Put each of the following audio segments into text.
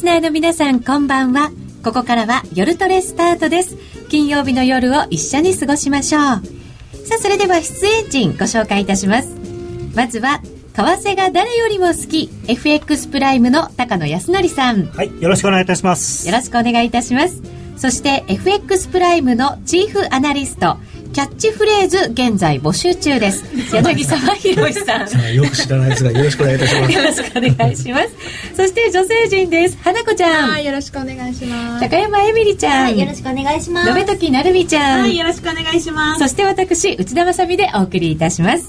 スナーの皆さんこんばんは。ここからは夜トレスタートです。金曜日の夜を一緒に過ごしましょう。さあそれでは出演陣ご紹介いたします。まずは為替が誰よりも好き FX プライムの高野康則さん。はいよろしくお願いいたします。よろしくお願いいたします。そして FX プライムのチーフアナリストキャッチフレーズ現在募集中です。柳沢博さん。よく知らないですがよろしくお願いいたします。よろしくお願いします。そして女性陣です。花子ちゃん。はいよろしくお願いします。高山えみりちゃん、はいよろしくお願いします。延時なるみちゃん、はいよろしくお願いします。そして私内田まさみでお送りいたします。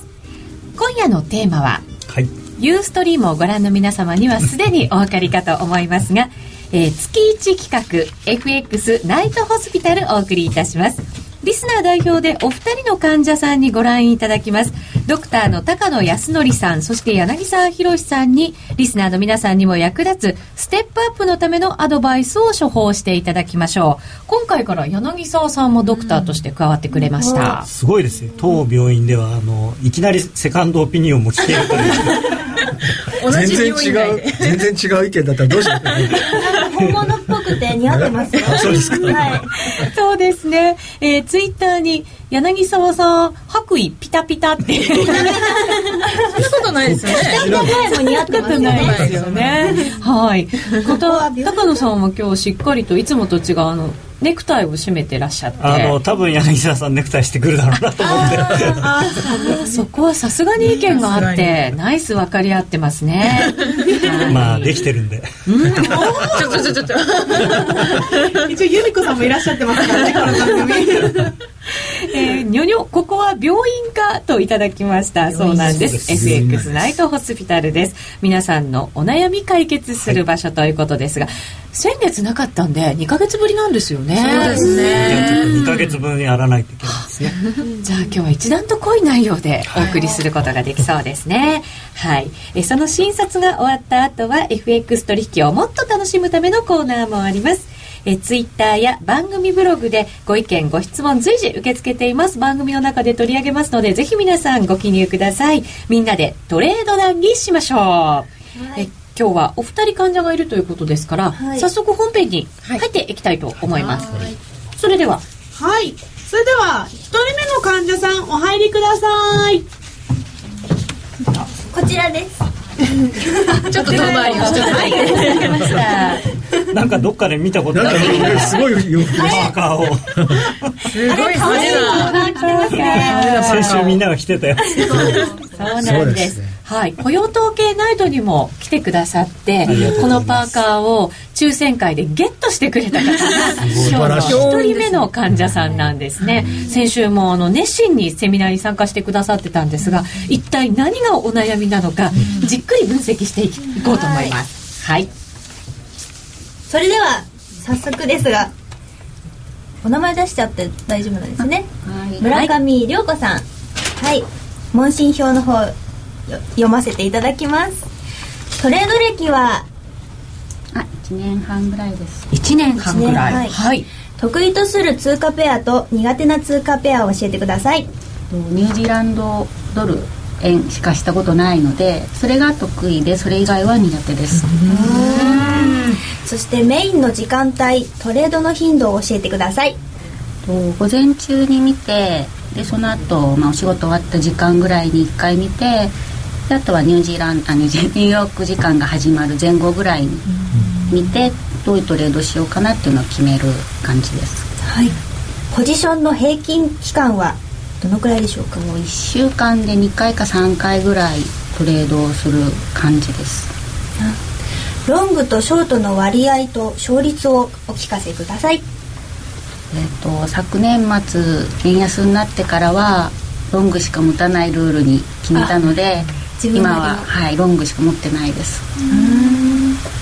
今夜のテーマははい。ユーストリームをご覧の皆様にはすでにお分かりかと思いますが、えー月1企画 FX ナイトホスピタルお送りいたしますリスナー代表でお二人の患者さんにご覧いただきます。ドクターの高野康則さんそして柳沢博さんにリスナーの皆さんにも役立つステップアップのためのアドバイスを処方していただきましょう。今回から柳沢さんもドクターとして加わってくれました、すごいですよ当病院ではあのいきなりセカンドオピニオンも聞けるという。同じ全然違病院内で。う全然違う意見だったらどうしよう。か 本物っぽくて似合ってますよ。そうですか。はい。そうですね、えー、ツイッターに柳沢さん白衣ピタピタって。そんなことないですよね。前も似合ってますよないねですよね。はい。また高野さんは今日しっかりといつもと違うあのネクタイを締めてらっしゃって。あの多分柳沢さんネクタイしてくるだろうなと思って。あそこはさすがに意見があってナイス分かり合ってますね。は いまあできてるんで。ちょちょちょちょちょ一応由美子さんもいらっしゃってますからねこの番組。えー、にょにょここは病院かといただきました。そうなんです。です。FX ナイトホスピタルです。皆さんのお悩み解決する場所ということですが、先月なかったんで2ヶ月ぶりなんですよね。そうですじゃあちょっとね2ヶ月分やらないといけないですね。じゃあ今日は一段と濃い内容でお送りすることができそうですね。はい。えその診察が終わった後は FX 取引をもっと楽しむためのコーナーもあります。えツイッターや番組ブログでご意見ご質問随時受け付けています。番組の中で取り上げますのでぜひ皆さんご記入ください。みんなでトレード談義しましょう、え今日はお二人患者がいるということですから、はい。早速本編に入っていきたいと思います、それでは。はい。それでは一人目の患者さんお入りください。こちらです。ちょっと遠回りました。なんかどっかで見たことなんあるかすごい洋服パーカーをすごい派手な先週みんなが着てたやつ。そうなんですはい、雇用統計ナイトにも来てくださってこのパーカーを抽選会でゲットしてくれた方が今日の一人目の患者さんなんですね。先週もあの熱心にセミナーに参加してくださってたんですが一体何がお悩みなのかじっくり分析していこうと思います。はい。それでは早速ですがお名前出しちゃって大丈夫なんですね。村上涼子さん。はい。問診票の方よ読ませていただきます。トレード歴は？あ、1年半ぐらいです。1年半ぐらい。はい。はい得意とする通貨ペアと苦手な通貨ペアを教えてください。とニュージーランドドル円しかしたことないので、それが得意で、それ以外は苦手です。そしてメインの時間帯トレードの頻度を教えてください。と午前中に見て、でその後、まあお仕事終わった時間ぐらいに1回見て、であとはニュージーランドあ ニューヨーク時間が始まる前後ぐらいに見て、どういうトレードしようかなっていうのを決める感じです。はいポジションの平均期間はどのくらいでしょうか？1週間で2回か3回ぐらいトレードをする感じです。ロングとショートの割合と勝率をお聞かせくださいえっと昨年末円安になってからはロングしか持たないルールに決めたので今は、はい、ロングしか持ってないです。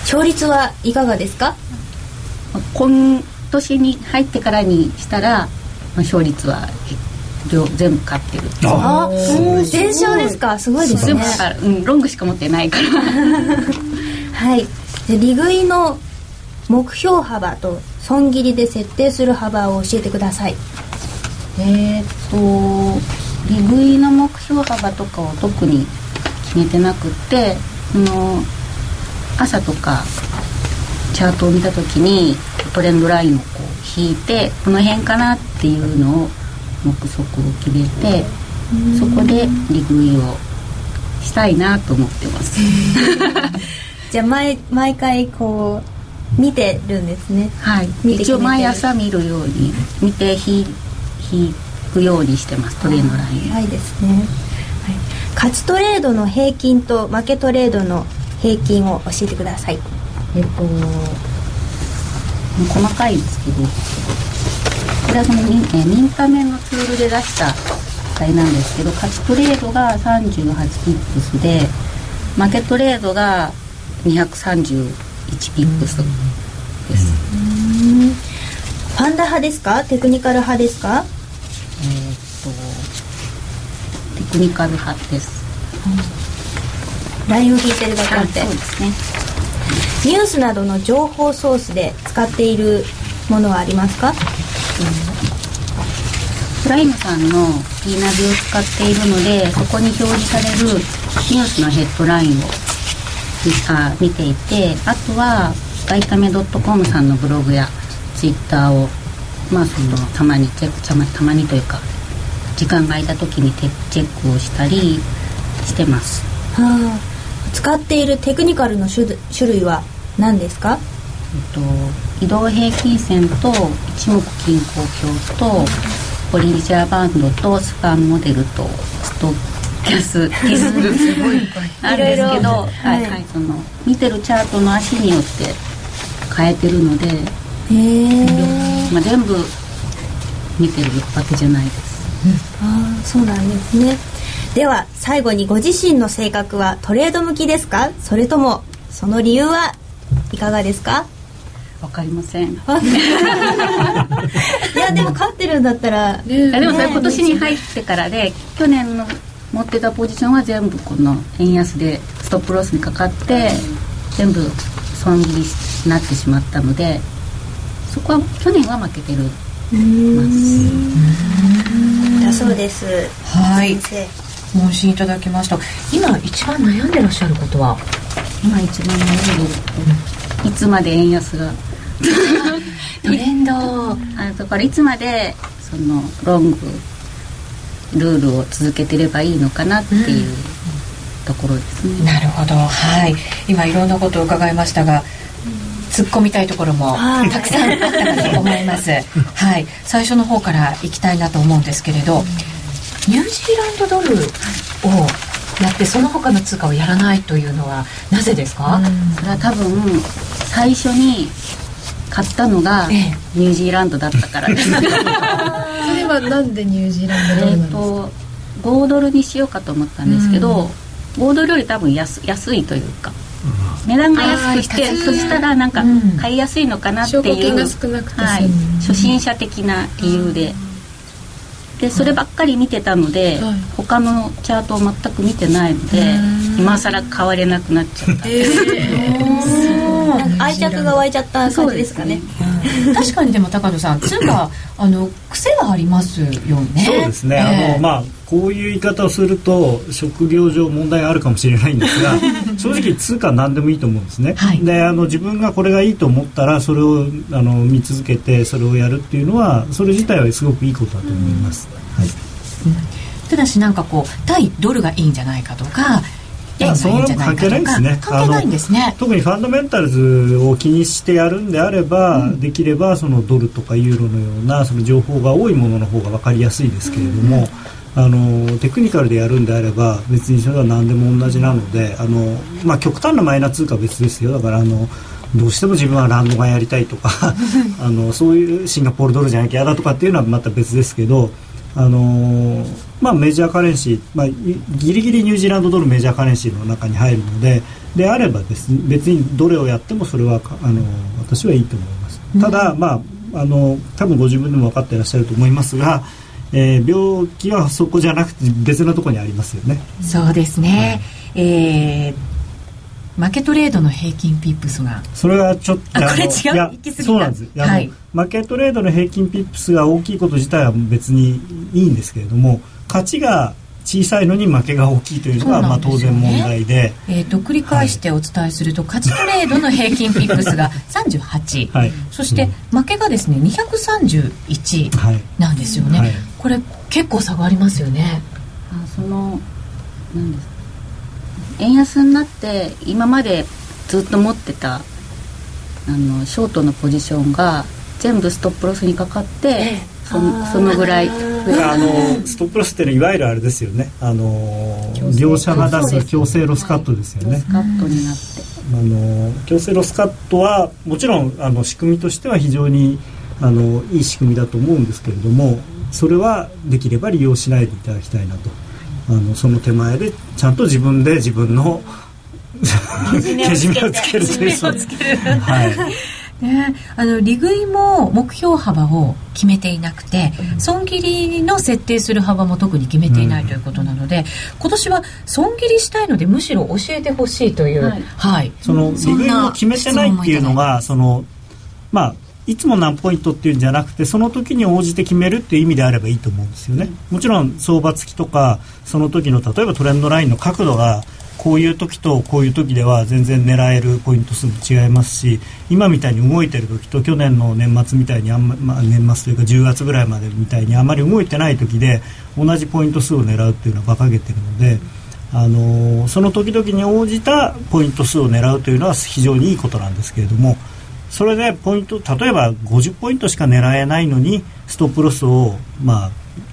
勝率はいかがですか？今年に入ってからにしたら、まあ、勝率は全部勝ってる。ああ全勝ですか？すごいですね。全うん、ロングしか持ってないから。はい。で利食いの目標幅と損切りで設定する幅を教えてください。えーっと利食いの目標幅とかを特に決めてなくってその朝とかチャートを見た時にトレンドラインをこう引いてこの辺かなっていうのを目測を決めてそこで利食いをしたいなと思ってます。じゃあ毎毎回こう見てるんですね。はい。一応毎朝見るように見て引引くようにしてます。トレンドライン。をはいですね、はい、勝ちトレードの平均と負けトレードの平均を教えてください。えっと細かいですけどこれはそのミン,、えーミンタメのツールで出した値なんですけど勝ちトレードが38ピップスで負けトレードが231ピップスです、ファンダ派ですか？テクニカル派ですかえーっとテクニカル派です。ラインを引いてるだけあって。そうですねニュースなどの情報ソースで使っているものはありますか？プライムさんの P ナビを使っているのでそこに表示されるニュースのヘッドラインを見あ見ていてあとはバイタメ .com さんのブログやツイッターをまあそのたまにチェックたまたまにというか時間が空いた時にテチェックをしたりしてます。はあ使っているテクニカルの種類は何ですか？えっと、移動平均線と一目均衡表とボリンジャーバンドとスパンモデルとストッキャスすごいあるんですけどの見てるチャートの足によって変えてるので、まあ、全部見てるわけじゃないですああそうなんですね。では最後にご自身の性格はトレード向きですか？それともその理由はいかがですか？わかりません。い。やでも勝ってるんだったらいやでもそれ今年に入ってからで去年の持ってたポジションは全部この円安でストップロスにかかって全部損切りになってしまったのでそこは去年は負けてるだそうです。はい。先問診いただきました。今一番悩んでらっしゃることは？今一番悩んでる。いつまで円安が？トレンド。あだからいつまでそのロングルールを続けてればいいのかなっていうところですね、なるほど。はい。今いろんなことを伺いましたが突っ込みたいところもはいたくさん。あったかと思います。はい。最初の方からいきたいなと思うんですけれどニュージーランドドルをやってその他の通貨をやらないというのはなぜですか、それは多分最初に買ったのがええ。ニュージーランドだったからです。それはなんでニュージーランドドルえっなんですか？と5ドルにしようかと思ったんですけど、5ドルより多分安安いというか値段が安くしてそしたらなんかうん。買いやすいのかなっていう、少なくてはい。初心者的な理由で。でそればっかり見てたので、はい。他のチャートを全く見てないので今更買われなくなっちゃった。えー。なんか愛着が湧いちゃった感じですかね。確かにでも高野さん通貨あの癖はありますよね。そうですね、ええ。あのまあこういう言い方をすると職業上問題があるかもしれないんですが 正直通貨は何でもいいと思うんですね、はい。であの自分がこれがいいと思ったらそれをあの見続けてそれをやるっていうのはそれ自体はすごくいいことだと思います、はい。ただしなんかこう対ドルがいいんじゃないかとか円がいいんじゃないかとかそれは関係ないんですね。関係ないんですね。特にファンダメンタルズを気にしてやるんであれば、できればそのドルとかユーロのようなその情報が多いものの方が分かりやすいですけれども、あのテクニカルでやるんであれば別にそれは何でも同じなのであの、まあ、極端なマイナー通貨は別ですよ。だからあのどうしても自分はランドがやりたいとか あのそういうシンガポールドルじゃなきゃ嫌だとかっていうのはまた別ですけどあのまあ、メジャーカレンシー、まあ、いギリギリニュージーランドドルメジャーカレンシーの中に入るのでであればです、ね、別にどれをやってもそれはかあの私はいいと思います。ただ、まあ、あの多分ご自分でも分かっていらっしゃると思いますが、えー病気はそこじゃなくて別なところにありますよね。そうですね、えーマーケットレードの平均ピップスが。それはちょっとこれ違う？いや行き過ぎた。そうなんです。はい。マーケットレードの平均ピップスが大きいこと自体は別にいいんですけれども勝ちが小さいのに負けが大きいというのがまあ当然問題で、えー、と繰り返してお伝えすると、勝ちトレードの平均ピップスが38、はい。そして負けがですね231はい。なんですよね、はいこれ結構差がありますよね。あそのなんです。円安になって今までずっと持ってたあのショートのポジションが全部ストップロスにかかって、そのそのぐらい。あのストップロスっていうのはいわゆるあれですよね。あの業者が出す強制ロスカットですよね。カットになって。あの強制ロスカットはもちろんあの仕組みとしては非常にあのいい仕組みだと思うんですけれどもそれはできれば利用しないでいただきたいなと。あのその手前でちゃんと自分で自分のけじめをつける。という。そうはい。ね、あの利食いも目標幅を決めていなくて損切りの設定する幅も特に決めていないということなので、今年は損切りしたいのでむしろ教えてほしいという。はい。はい、その利食いを決めてないっていうのがそのまあいつも何ポイントっていうんじゃなくてその時に応じて決めるっていう意味であればいいと思うんですよねもちろん相場付きとかその時の例えばトレンドラインの角度がこういう時とこういう時では全然狙えるポイント数も違いますし今みたいに動いてる時と去年の年末みたいにあんま、まあ、年末というか10月ぐらいまでみたいにあまり動いてない時で同じポイント数を狙うっていうのは馬鹿げてるので。あのーその時々に応じたポイント数を狙うというのは非常にいいことなんですけれどもそれでポイント例えば50ポイントしか狙えないのにストップロスを、まあ、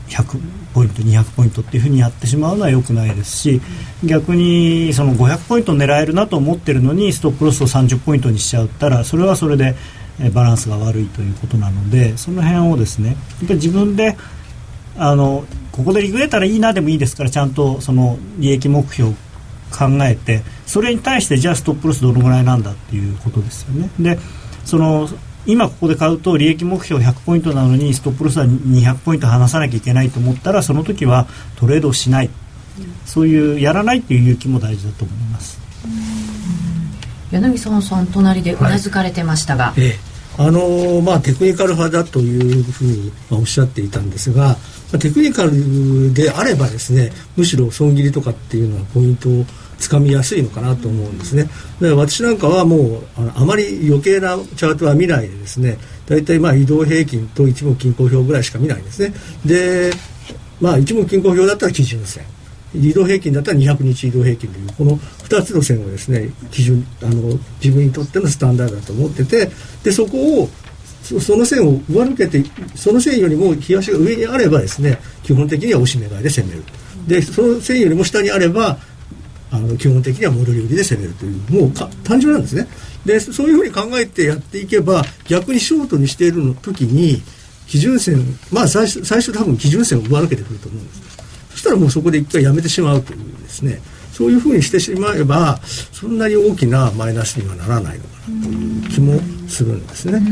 100ポイント200ポイントっていうふうにやってしまうのは良くないですし逆にその500ポイント狙えるなと思ってるのにストップロスを30ポイントにしちゃったらそれはそれでバランスが悪いということなのでその辺をですねやっぱり自分であのここでリグれたらいいなでもいいですからちゃんとその利益目標を考えてそれに対してじゃあストップロスどのぐらいなんだっていうことですよね。でその今ここで買うと利益目標100ポイントなのにストップロスは200ポイント離さなきゃいけないと思ったらその時はトレードをしない。そういうやらないっていう勇気も大事だと思います。柳沢さん隣でうなずかれてましたが、ええ。あのーまあ、テクニカル派だというふうに、まあ、おっしゃっていたんですが、まあ、テクニカルであればですねむしろ損切りとかっていうのはポイントをつかみやすいのかなと思うんですね。で私なんかはもうあのあまり余計なチャートは見ないでですね。大体まあ移動平均と一目均衡表ぐらいしか見ないんですね。で、まあ、一目均衡表だったら基準線。移動平均だったら200日移動平均というこの2つの線をですね基準あの自分にとってのスタンダードだと思っててでそこをそその線を上抜けてその線よりも日足が上にあればですね基本的には押し目買いで攻める。でその線よりも下にあればあの基本的には戻り売りで攻めるというもうか単純なんですね。でそういうふうに考えてやっていけば逆にショートにしているの時に基準線まあ最初最初多分基準線を上抜けてくると思うんですそしたらもうそこで一回やめてしまうというですね。そういうふうにしてしまえばそんなに大きなマイナスにはならないのかなという気もするんですね。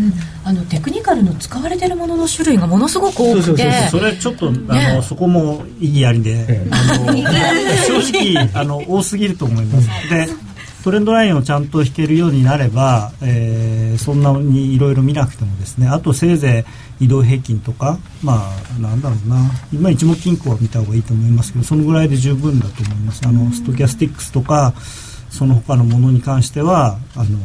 あのテクニカルの使われているものの種類がものすごく多そうそうそう。くてそれちょっと、あね。のそこも意義ありで、ええ。あの 正直あの多すぎると思います。でトレンドラインをちゃんと引けるようになれば、えーそんなにいろいろ見なくてもですね。あとせいぜい移動平均とかまあなんだろうな。今一目均衡は見た方がいいと思いますけどそのぐらいで十分だと思います。あのストキャスティックスとかその他のものに関してはあの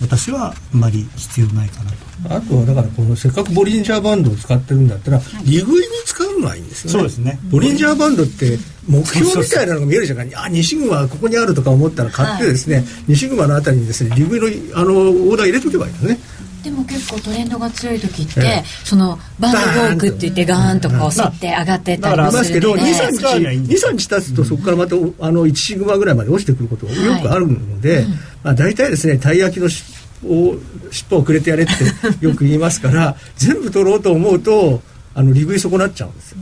私はあんまり必要ないかなと。あとはだからこのせっかくボリンジャーバンドを使ってるんだったら利食いに使うのはいいんですよね。そうですね。ボリンジャーバンドって目標みたいなのが見えるじゃない？あ西グマここにあるとか思ったら買ってですね、西グマのあたりにですね利食いのあのオーダー入れとけばいいのね。でも結構トレンドが強い時って、ええ。そのバンドウォークって言ってガーンとこう沿って上がってったりまあいますけど、るんで23使うにはいいん日です23日経つとそこからまたおあの1シグマぐらいまで落ちてくることがよくあるので、まあ、大体ですねたい焼きのしを尻尾をくれてやれってよく言いますから全部取ろうと思うとあの利食い損なっちゃうんですよ。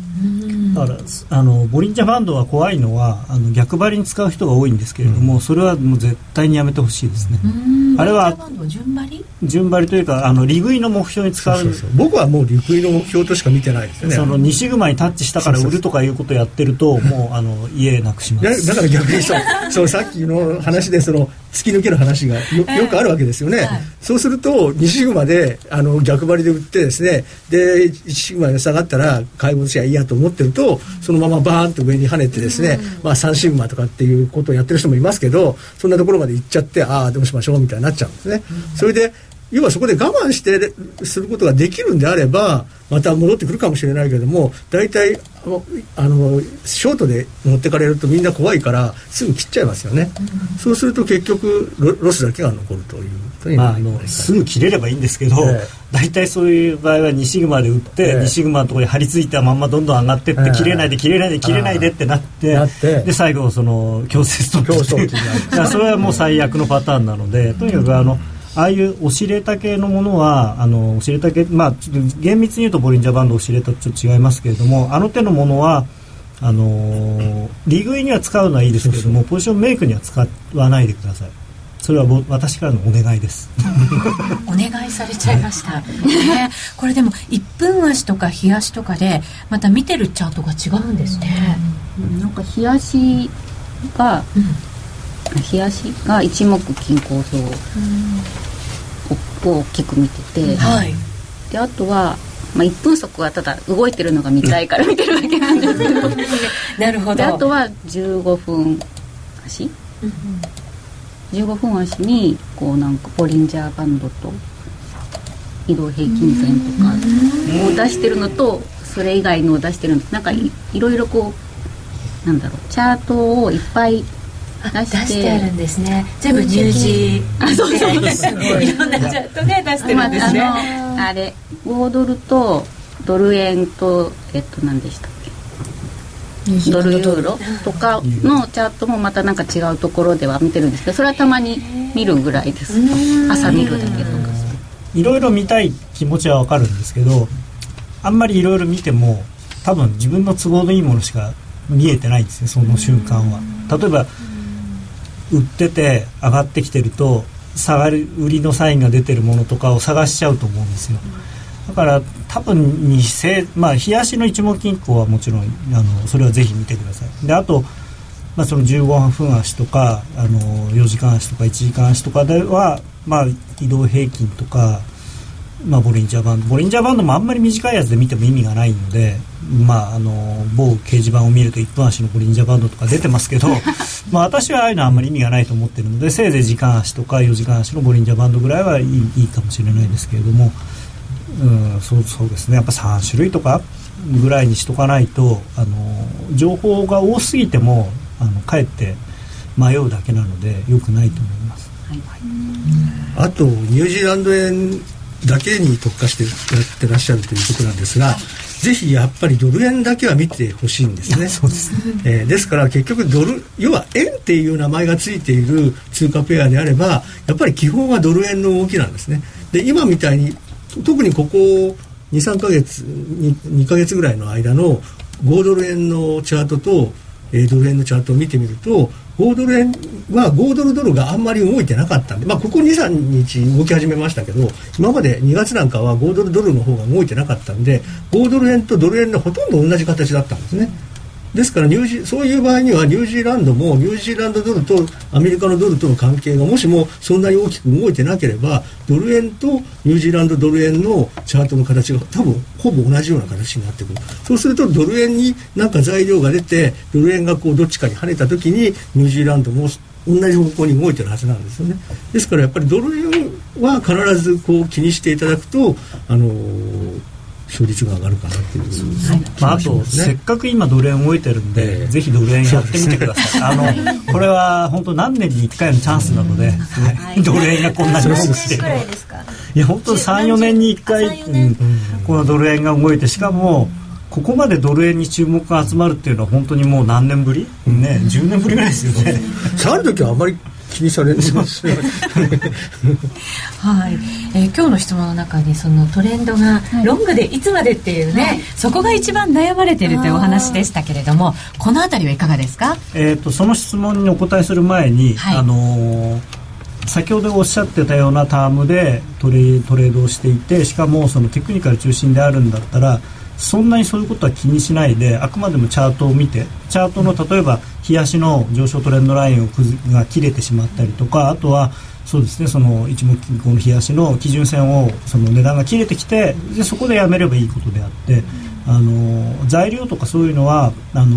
だからあのボリンジャーバンドは怖いのはあの逆張りに使う人が多いんですけれども、それはもう絶対にやめてほしいですね、あれはボリンジャーバンドは順張り？順張りというかあの利食いの目標に使うそうそう。僕はもう利食いの目標としか見てないですよね。その2シグマにタッチしたから売るとかいうことをやってるともうあの家なくします。だだから逆にそう。そうさっきの話でその突き抜ける話がよよくあるわけですよね、そうすると2シグマであの逆張りで売ってですね。で1シグマで下がったら買い戻しはいいやと思ってるととそのままバーンと上に跳ねてですね、まあ3シグマとかっていうことをやってる人もいますけどそんなところまで行っちゃってああどうしましょうみたいになっちゃうんですね。それで要はそこで我慢してすることができるんであればまた戻ってくるかもしれないけども大体あのショートで持ってかれるとみんな怖いからすぐ切っちゃいますよね、うん、そうすると結局ロスだけが残るというとまあ、あのすぐ切れればいいんですけど、えー、大体そういう場合は2シグマで打って、えー、2シグマのところに張り付いたままどんどん上がってって、えー、切れないで切れないで切れないでってなってで最後その強制ストップ それはもう最悪のパターンなのでとにかくあの。ああいうオシレータ系のものはあのオシレータ系まあちょっと厳密に言うとボリンジャーバンドオシレータとちょっと違いますけれどもあの手のものはあのー、リーグには使うのはいいですけれどもポジションメイクには使わないでください。それは私からのお願いです。お願いされちゃいました、ね、これでも1分足とか日足とかでまた見てるチャートが違うんですね、うん、なんか日足が、うん、日足が一目金構造を大きく見てて、はい、であとは、まあ、1分速はただ動いてるのが見たいから見てるわけなんで。すけどなるほど。あとは15分足、うん15分足にこうなんかボリンジャーバンドと移動平均線とかを出してるのとそれ以外のを出してるのなんかいろいろこうなんだろうチャートをいっぱい出してあるんですね。全部入字。あそうそう。すごい。いろんなチャートで出してるんですね、まあ、あれ5ドルとドル円とえっと何でしたっけ？ドルユーロ？とかのチャートもまたなんか違うところでは見てるんですけどそれはたまに見るぐらいです。朝見るだけとか。いろいろ見たい気持ちはわかるんですけどあんまりいろいろ見ても多分自分の都合のいいものしか見えてないんですねその瞬間は。例えば売ってて上がってきてると下がる売りのサインが出てるものとかを探しちゃうと思うんですよ。だから多分にせまあ冷やしの一目金庫はもちろんあのそれはぜひ見てください。であとまあ、その15分足とかあの4時間足とか1時間足とかでは、まあ、移動平均とか、まあ、ボリンジャーバンド。ボリンジャーバンドもあんまり短いやつで見ても意味がないので、まあ、あの某掲示板を見ると1分足のボリンジャーバンドとか出てますけど まあ私はああいうのはあんまり意味がないと思ってるのでせいぜい時間足とか4時間足のボリンジャーバンドぐらいはいいいいかもしれないですけれども、うん、そうそうですね。やっぱ3種類とかぐらいにしとかないとあの情報が多すぎてもあのかえって迷うだけなのでよくないと思います、はい、あとニュージーランド円だけに特化してやってらっしゃるということなんですが、ぜひやっぱりドル円だけは見てほしいんですね。そうですね、えー、ですから結局ドル要は円っていう名前がついている通貨ペアであればやっぱり基本はドル円の動きなんですね。で今みたいに特にここ23か月 2, 2ヶ月ぐらいの間の5ドル円のチャートとえー、ドル円のチャートを見てみると5ドル円は5ドルドルがあんまり動いてなかったんで、まあ、ここ23日動き始めましたけど今まで2月なんかは5ドルドルの方が動いてなかったんで5ドル円とドル円のほとんど同じ形だったんですね。ですからニュージそういう場合にはニュージーランドもニュージーランドドルとアメリカのドルとの関係がもしもそんなに大きく動いてなければドル円とニュージーランドドル円のチャートの形が多分ほぼ同じような形になってくる。そうするとドル円になんか材料が出てドル円がこうどっちかに跳ねた時にニュージーランドも同じ方向に動いてるはずなんですよね。ですからやっぱりドル円は必ずこう気にしていただくとあのー勝率が上がるかなっていう、はい。まあ、あと、せっかく今ドル円動いてるんで、えー、ぜひドル円やってみてください、あのこれは本当何年に1回のチャンスなので、はい、ドル円がこんなに動くっていうのいや本当34年に1回、うん、このドル円が動いてしかも、ここまでドル円に注目が集まるっていうのは本当にもう何年ぶり、ね、10年ぶりぐらいですよね。ある時はあまり気にされます。はい、えー、今日の質問の中にそのトレンドがロングでいつまでっていうね、はい、そこが一番悩まれてるというお話でしたけれどもこの辺りはいかがですか、えーと、その質問にお答えする前に、はい、あのー先ほどおっしゃってたようなタームでトレトレードをしていてしかもそのテクニカル中心であるんだったらそんなにそういうことは気にしないであくまでもチャートを見てチャートの例えば日足の上昇トレンドラインをが切れてしまったりとかあとはそうですねその一目金庫の日足の基準線をその値段が切れてきてでそこでやめればいいことであってあの材料とかそういうのはあの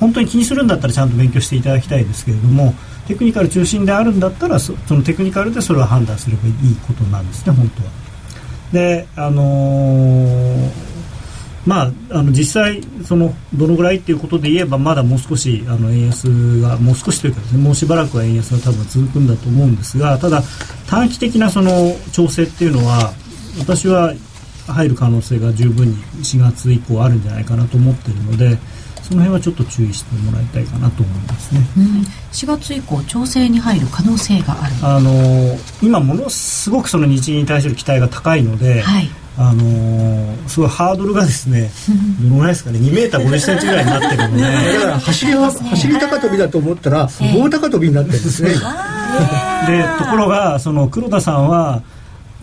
本当に気にするんだったらちゃんと勉強していただきたいですけれどもテクニカル中心であるんだったらそのテクニカルでそれを判断すればいいことなんですね本当は。であのー、まあ、あの実際そのどのぐらいっていうことで言えばまだもう少しあの円安がもう少しというかですねもうしばらくは円安が多分続くんだと思うんですがただ短期的なその調整っていうのは私は入る可能性が十分に4月以降あるんじゃないかなと思っているのでその辺はちょっと注意してもらいたいかなと思いますね、うん、4月以降調整に入る可能性がある。あの今ものすごくその日銀に対する期待が高いので、はい、あのすごいハードルがですね どのぐらいですかね2メーター50センチぐらいになってるので。だから走りは走り高跳びだと思ったら棒高跳びになってるんですね、でところがその黒田さんは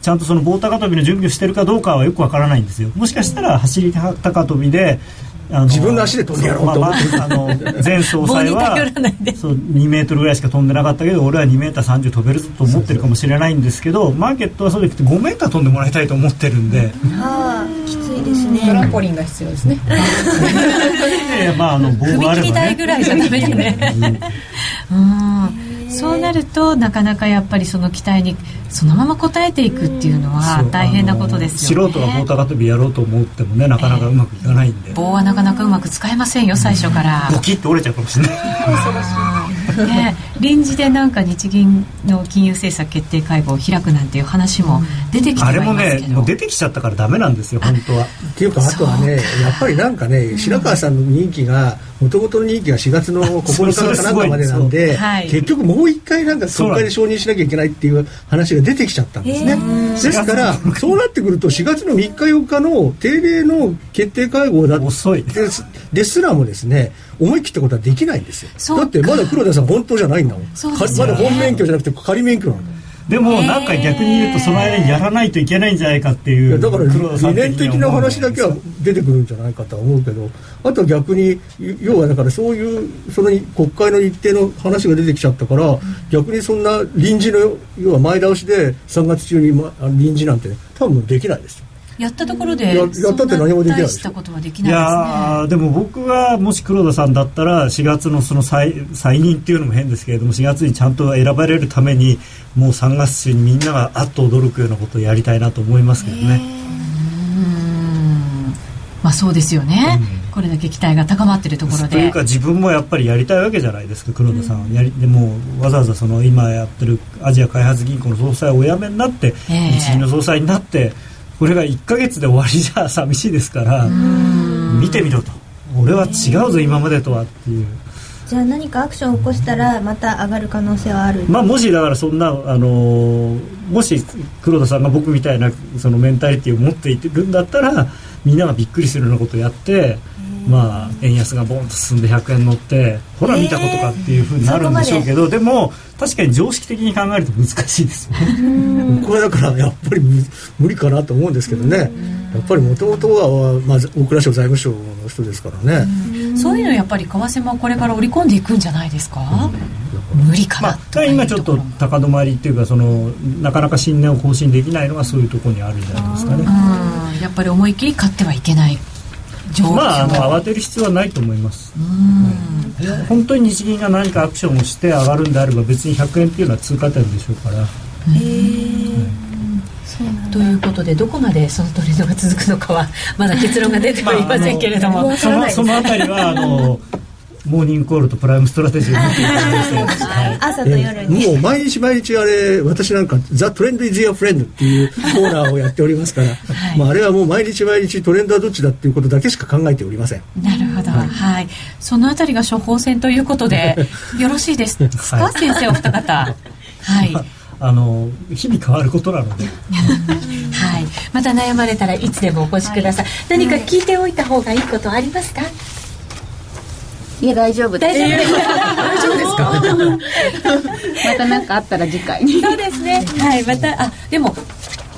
ちゃんとその棒高跳びの準備をしてるかどうかはよくわからないんですよ。もしかしたら走り高跳びで自分の足で飛んでやろうと。思って、まあ、あの前総裁は そう2メートルぐらいしか飛んでなかったけど俺は2メーター30飛べると思ってるかもしれないんですけどマーケットはそうでくて5メーター飛んでもらいたいと思ってるんで、はあ、きついですね。トランポリンが必要ですね。まああの棒があれば、ね、踏切ぐらいじゃダメだね。うんそうなるとなかなかやっぱりその期待にそのまま応えていくっていうのは大変なことですよね。素人が棒高跳びやろうと思ってもねなかなかうまくいかないんで、えー、棒はなかなかうまく使えませんよ最初から。ボキッと折れちゃうかもしれない。ね、臨時でなんか日銀の金融政策決定会合を開くなんていう話も出てきてはいますけど、あれもねもう出てきちゃったからダメなんですよ本当は。っていうかあとはねやっぱりなんかね白川さんの任期がもともとの任期が4月の 9日かなんかまでなんで、結局もう一回なんか国会で承認しなきゃいけないっていう話が出てきちゃったんですね。ですからそうなってくると4月の3日4日の定例の決定会合だ遅い。ですらもですね思い切ったことはできないんですよ。だってまだ黒田さん本当じゃないんだもん、ね、まだ本免許じゃなくて仮免許なんだでもなんか逆に言うとその間にやらないといけないんじゃないかっていうだから理念的な話だけは出てくるんじゃないかとは思うけどあとは逆に要はだからそういうその国会の日程の話が出てきちゃったから、逆にそんな臨時の要は前倒しで3月中に、ま、臨時なんて、多分できないですよやったところでややったって何もできないしたことはできないですね。いやでも僕がもし黒田さんだったら4月のその再再任っていうのも変ですけれども4月にちゃんと選ばれるためにもう3月中にみんながあっと驚くようなことをやりたいなと思いますけどね。まあそうですよね、うん、これだけ期待が高まっているところで。というか自分もやっぱりやりたいわけじゃないですか黒田さん、うん、やりでもわざわざその今やってるアジア開発銀行の総裁をお辞めになって、えー、日銀の総裁になってこれが1か月で終わりじゃ寂しいですから見てみろと。俺は違うぞ今までとはっていう。じゃあ何かアクションを起こしたらまた上がる可能性はある？まあもしだからそんなあのもし黒田さんが僕みたいなそのメンタリティーを持っているんだったらみんながびっくりするようなことをやってまあ、円安がボンと進んで100円乗ってほら見たことかっていうふうになるんでしょうけど、で。も確かに常識的に考えると難しいですよね。これだからやっぱり無理かなと思うんですけどね。やっぱりもともとは、まあ、大蔵省財務省の人ですからね。そういうのやっぱり為替もこれから織り込んでいくんじゃないですか、無理かな、まあ、今ちょっと高止まりっていうかそのなかなか新値を更新できないのがそういうところにあるんじゃないですかね。やっぱり思い切り買ってはいけないまあ、あの慌てる必要はないと思います、本当に日銀が何かアクションをして上がるんであれば別に100円っていうのは通過点でしょうから。へえということでどこまでそのトレンドが続くのかはまだ結論が出てはいませんけれども、まあ、そのそのあたりはあのモーニングコールとプライムストラテジーを見ていただいて、はい、朝と夜に、もう毎日毎日あれ私なんか「ザ・トレンド・イズ・ヨー・フレンド」っていうコーナーをやっておりますから、はい、まあ、あれはもう毎日毎日トレンドはどっちだっていうことだけしか考えておりません。なるほど、はい、はい、そのあたりが処方箋ということでよろしいですか、はい、先生お二方。はい。あの日々変わることなので。はい、また悩まれたらいつでもお越しください、何か聞いておいた方がいいことありますか、いや大丈夫です。大丈夫ですか？また何かあったら次回に。そうですね。はい、またあでも。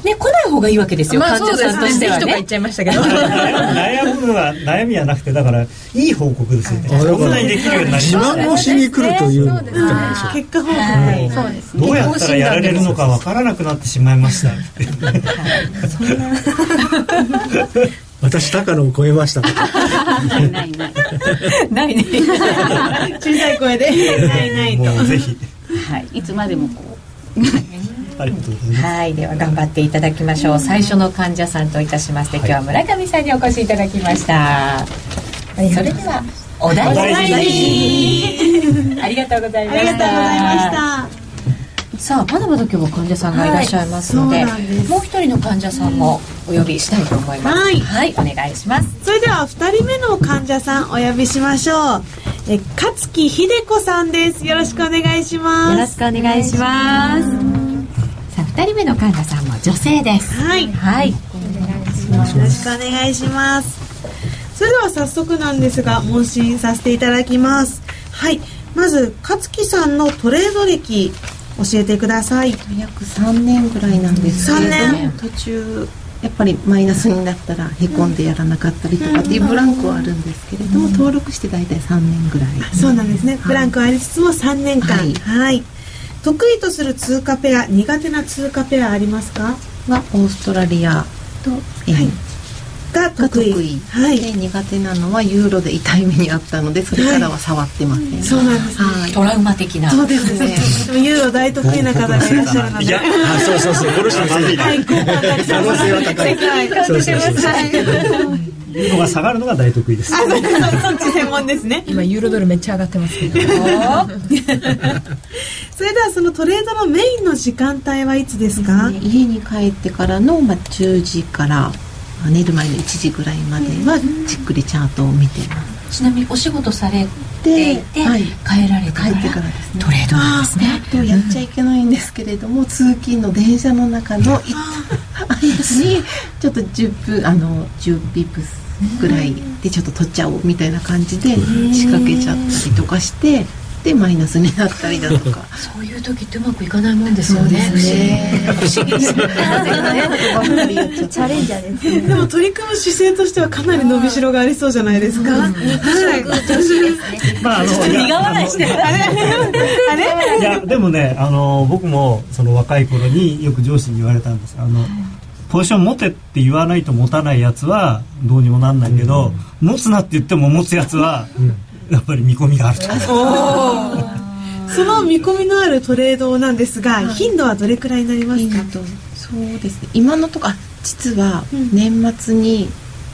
ね、来ない方がいいわけですよ、まあ、患者さんとしてはね。言っちゃいましたけど悩むは悩みはなくてだからいい報告ですよね。こんなにできるようになりま自慢をしに来るというの結果報告、はいそうですね。どうやったらやられるのかわからなくなってしまいました。私高野を超えましたない ないない。ないね小さい声で。ないないと。もうぜひ。はい。いつまでもこう。ありがとうございます。はい。では頑張っていただきましょう。最初の患者さんといたしまして、今日は村上さんにお越しいただきました、それではお大事お大事にありがとうございました。ありがとうございましたさあまだまだ今日も患者さんがいらっしゃいますので,、はいです。もう一人の患者さんもお呼びしたいと思います。はい。お願いします。それでは2人目の患者さんお呼びしましょう。え勝木秀子さんです。よろしくお願いします。よろしくお願いします。さあ二人目の患者さんも女性です。はい。はい。よろしくお願いします。それでは早速なんですが問診させていただきます。はい。まず勝木さんのトレード歴教えてください。約3年ぐらいなんですけれど三も途中やっぱりマイナスになったらへこんでやらなかったりとかっていうブランクはあるんですけれども、登録して大体3年ぐらい。そうなんですね。ブランクありつつも3年間。はい。はい。得意とする通貨ペア苦手な通貨ペアありますか？はオーストラリアと、えーがが得意。得意、はい。で苦手なのはユーロで痛い目にあったのでそれからは触ってません、そうなんです。ねはい。トラウマ的な。そうですね。ユーロ大得意な方がいらっしゃるので。いやあそうそうそう。この人ですねはい交換が可能性は高い。はいそうそうそうそういうのが下がるのが大得意です。あ、そっち専門ですね。今ユーロドルめっちゃ上がってますけど。それではそのトレードのメインの時間帯はいつですか？ね。家に帰ってからの、まあ、10時からまあ寝る前の1時ぐらいまではじっくりチャートを見てます。ちなみにお仕事されていて、はい。帰られてから帰ってからですね。トレードなんですね。とやっちゃいけないんですけれども通勤の電車の中のい間にちょっと10分あの10ビプスぐらいでちょっと取っちゃおうみたいな感じで仕掛けちゃったりとかしてでマイナスになったりだとか。そういう時ってうまくいかないもんですよね。不思議ですね。チャレンジャーですね。でも取り組む姿勢としてはかなり伸びしろがありそうじゃないですか。はい。まあ苦笑いしてる。あれ？いやでもねあの僕もその若い頃によく上司に言われたんです。あのポジション持てって言わないと持たないやつはどうにもなんないけど、持つなって言っても持つやつはやっぱり見込みがあると、その見込みのあるトレードなんですが、頻度はどれくらいになりますか？とそうですね。今のとこあ実は年末に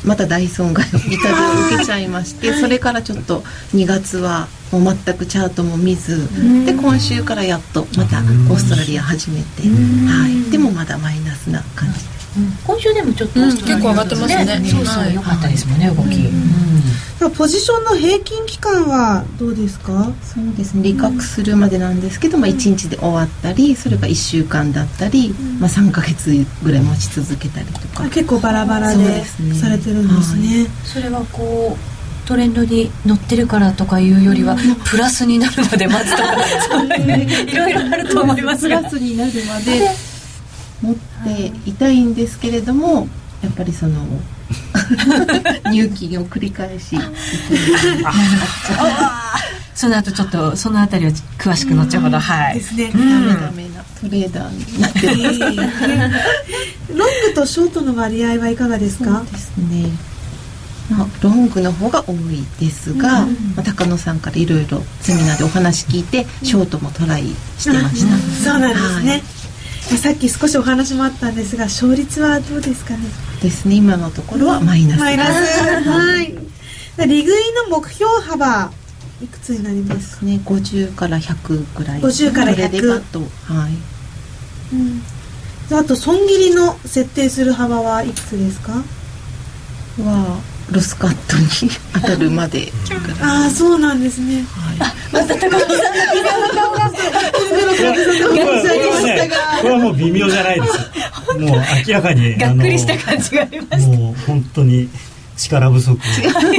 また大損害を痛手を受けちゃいまして、それからちょっと2月はもう全くチャートも見ず、で今週からやっとまたオーストラリア始めて、はい、でもまだマイナスな感じ今週でもちょっと、うん。結構上がってますね。そうそうはい良かったですもんね動き、ポジションの平均期間はどうですか？そうですね利確するまでなんですけど、まあ、1日で終わったりそれが1週間だったり、まあ、3ヶ月ぐらい持ち続けたりとか。あ結構バラバラでですね。されてるんですね。それはこうトレンドに乗ってるからとかいうよりはプラスになるまで待つとか いろいろあると思いますが。プラスになるまで持っていたいんですけれどもやっぱりその 入金を繰り返しその後ちょっとそのあたりを詳しく後ほどはいですね。ダメダメなトレーダーになってますロングとショートの割合はいかがですか？ですね、まあ、ロングの方が多いですが、まあ、高野さんからいろいろセミナーでお話聞いてショートもトライしてました、そうなんですね。はいさっき少しお話もあったんですが勝率はどうですかね？ですね今のところはマイナス。マイナス。はい。利食いの目標幅いくつになりまですすね50から100ぐらい。50から100これでバッとはい。うん。あと損切りの設定する幅はいくつですか？はロスカットに当たるまで。ああそうなんですね。これはねこれはもう微妙じゃないです。もう明らかにがっくりした感じがありますもう本当に力不足。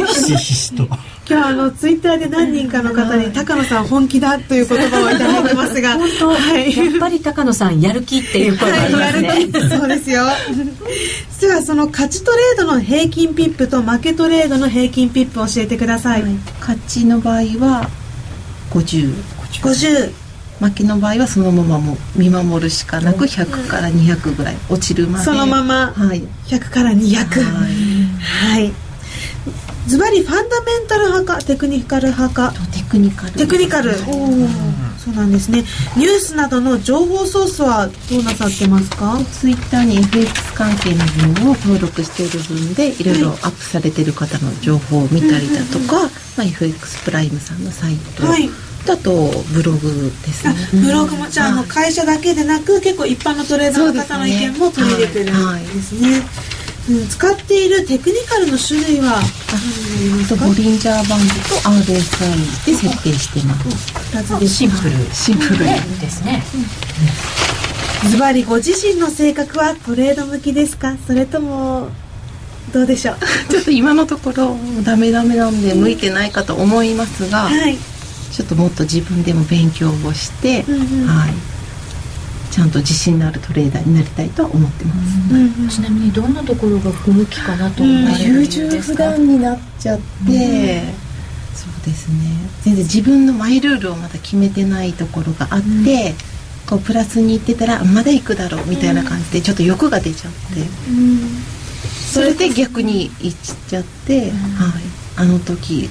ひしひしと。今日あのツイッターで何人かの方に高野さん本気だという言葉をいただいてますが 本当、はい。やっぱり高野さんやる気っていう声がありますね、はいやる気。そうですよ。ではその勝ちトレードの平均ピップと負けトレードの平均ピップを教えてください、勝ちの場合は50 50負けの場合はそのままもう見守るしかなく100から200ぐらい。落ちるまで。そのまま。はい。100から200はいはい。ズバリファンダメンタル派かテクニカル派か。テクニカル。テクニカル。おーそうなんですね。ニュースなどの情報ソースはどうなさってますか？ツイッターに FX 関係の分を登録している分でいろいろアップされてる方の情報を見たりだとか、まあ、FX プライムさんのサイト、はい。あとブログですね。ブログもじゃああの会社だけでなく結構一般のトレーダーの方の意見も取り入れてるんですねうん、使っているテクニカルの種類はボリンジャーバンドと RSI で設定してます。2つですシンプル。シンプル。ですねズバリご自身の性格はトレード向きですか？それともどうでしょう？ちょっと今のところダメダメなんで向いてないかと思いますが、はい。ちょっともっと自分でも勉強をして、うんうん。はい、ちゃんと自信のあるトレーダーになりたいとは思ってます、うんうんちなみにどんなところが不向きかなと思われる優理由柔不ですか断になっちゃって、そうですね。全然自分のマイルールをまだ決めてないところがあって、こうプラスに行ってたらまだ行くだろうみたいな感じでちょっと欲が出ちゃって、それで逆に行っちゃって、はい、あの時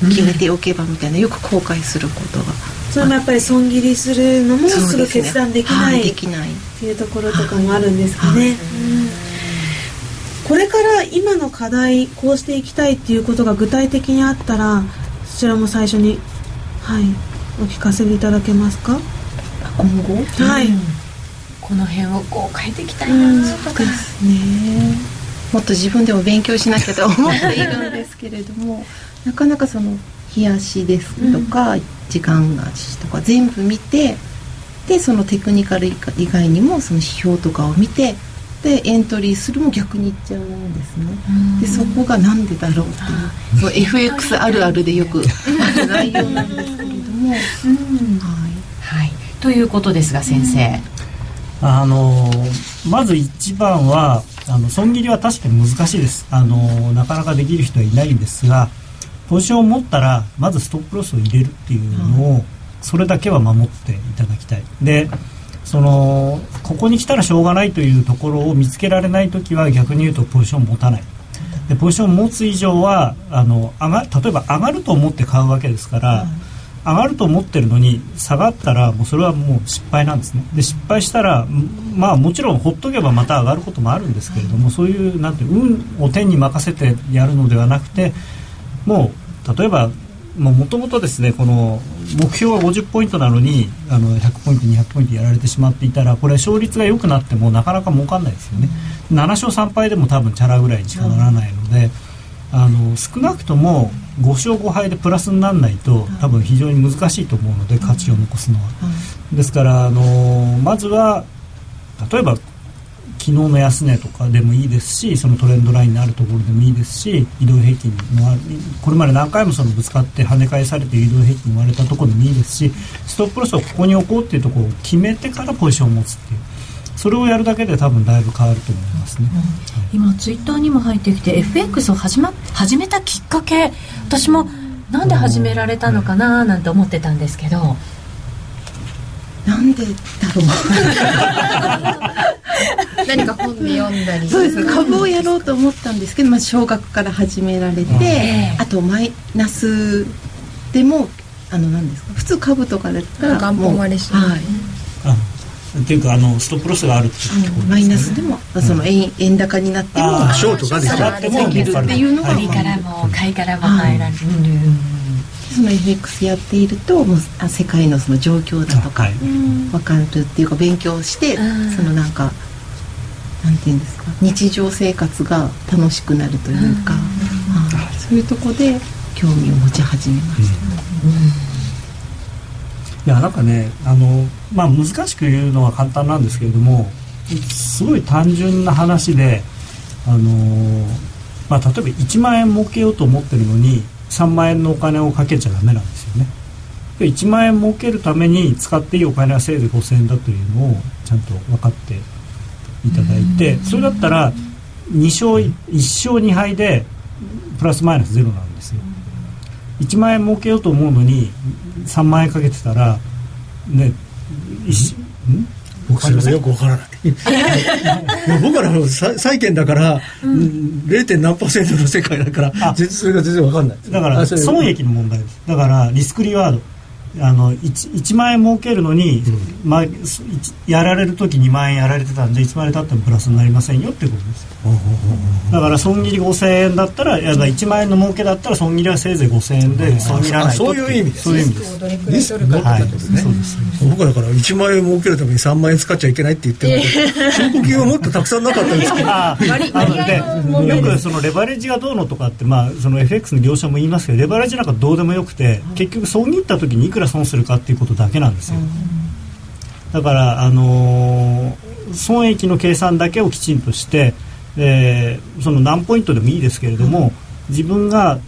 決めておけばみたいなよく後悔することが。それもやっぱり損切りするのもすぐ決断できなはいできないっていうところとかもあるんですかね、うんこれから今の課題こうしていきたいっていうことが具体的にあったらそちらも最初にはいお聞かせいただけますか？今後？はい、この辺をこう変えていきたいなとか、ね。もっと自分でも勉強しなきゃと思っているんですけれども なかなかその冷やしですとか、時間足とか全部見てでそのテクニカル以外にもその指標とかを見てでエントリーするも逆にいっちゃうんですね。でそこがなんでだろうっていう。そう FX あるあるでよくある内容なんですけれども、はい。はい、ということですが先生、あのまず一番はあの損切りは確かに難しいです。あのなかなかできる人はいないんですがポジションを持ったらまずストップロスを入れるっていうのを、それだけは守っていただきたい。でそのここに来たらしょうがないというところを見つけられない時は逆に言うとポジションを持たない。でポジションを持つ以上はあの上が例えば上がると思って買うわけですから、上がると思ってるのに下がったらもうそれはもう失敗なんですね。で失敗したらんまあもちろんほっとけばまた上がることもあるんですけれども、そういうなんて運を天に任せてやるのではなくてもう例えばもともとですねこの目標は50ポイントなのにあの100ポイント200ポイントやられてしまっていたらこれ勝率が良くなってもなかなか儲かんないですよね。7勝3敗でも多分チャラぐらいにしかならないので、あの少なくとも5勝5敗でプラスにならないと多分非常に難しいと思うので価値を残すのは、ですからあのまずは例えば昨日の安値とかでもいいですしそのトレンドラインのあるところでもいいですし移動平均のこれまで何回もそのぶつかって跳ね返されて移動平均割れたところでもいいですしストップロスをここに置こうっていうところを決めてからポジションを持つっていうそれをやるだけで多分だいぶ変わると思いますね。今ツイッターにも入ってきて FX を始,、ま、始めたきっかけ私もなんで始められたのかななんて思ってたんですけど。なんでだろう 何か本で読んだり。そうですね。株をやろうと思ったんですけど、まあ、少額から始められて、ええ。あとマイナスでもあの何ですか普通株とかだったら元本割れしはい。あっていうかあのストップロスがあるっていうところですね。マイナスでも、その円円高になってもショートができるってもできるっていうのが、売りからも買いからも入られる、その FX やっているともうあ世界のその状況だとかはい。分かるっていうか勉強して、うん。そのなんかなんていうんですか？日常生活が楽しくなるというか、はいそういうとこで興味を持ち始めました。いやなんかねあの、まあ、難しく言うのは簡単なんですけれどもすごい単純な話で、あのまあ、例えば1万円儲けようと思ってるのに3万円のお金をかけちゃダメなんですよね。で1万円儲けるために使っていいお金はせいぜい5000円だというのをちゃんと分かっていただいてそれだったら2勝1勝2敗でプラスマイナスゼロなんですよ。1万円儲けようと思うのに3万円かけてたらねいしん？僕それはよくわからない。僕らの債債券だから、うん。0. 何パーセントの世界だからあ。全然それが全然わかんない。だから損益の問題です。だからリスクリワードあの 1, 1万円儲けるのに、まあ、す一やられる時2万円やられてたんでいつまでたってもプラスになりませんよっていうことです。だから損切り5000円だったらいやだから1万円の儲けだったら損切りはせいぜい5000円で損切らないと。あそういう意味ですそういう意味です。どれくらい取るかってはいことですね。そうです。僕だから1万円儲けるために3万円使っちゃいけないって言ってるけ。ど証拠金はもっとたくさんなかったんですけど。あのでよくそのレバレッジがどうのとかって、まあ、その FX の業者も言いますけどレバレッジなんかどうでもよくて結局損切った時にいくら損するかっていうことだけなんですよ。だから、あのー損益の計算だけをきちんとして、えーその何ポイントでもいいですけれども自分が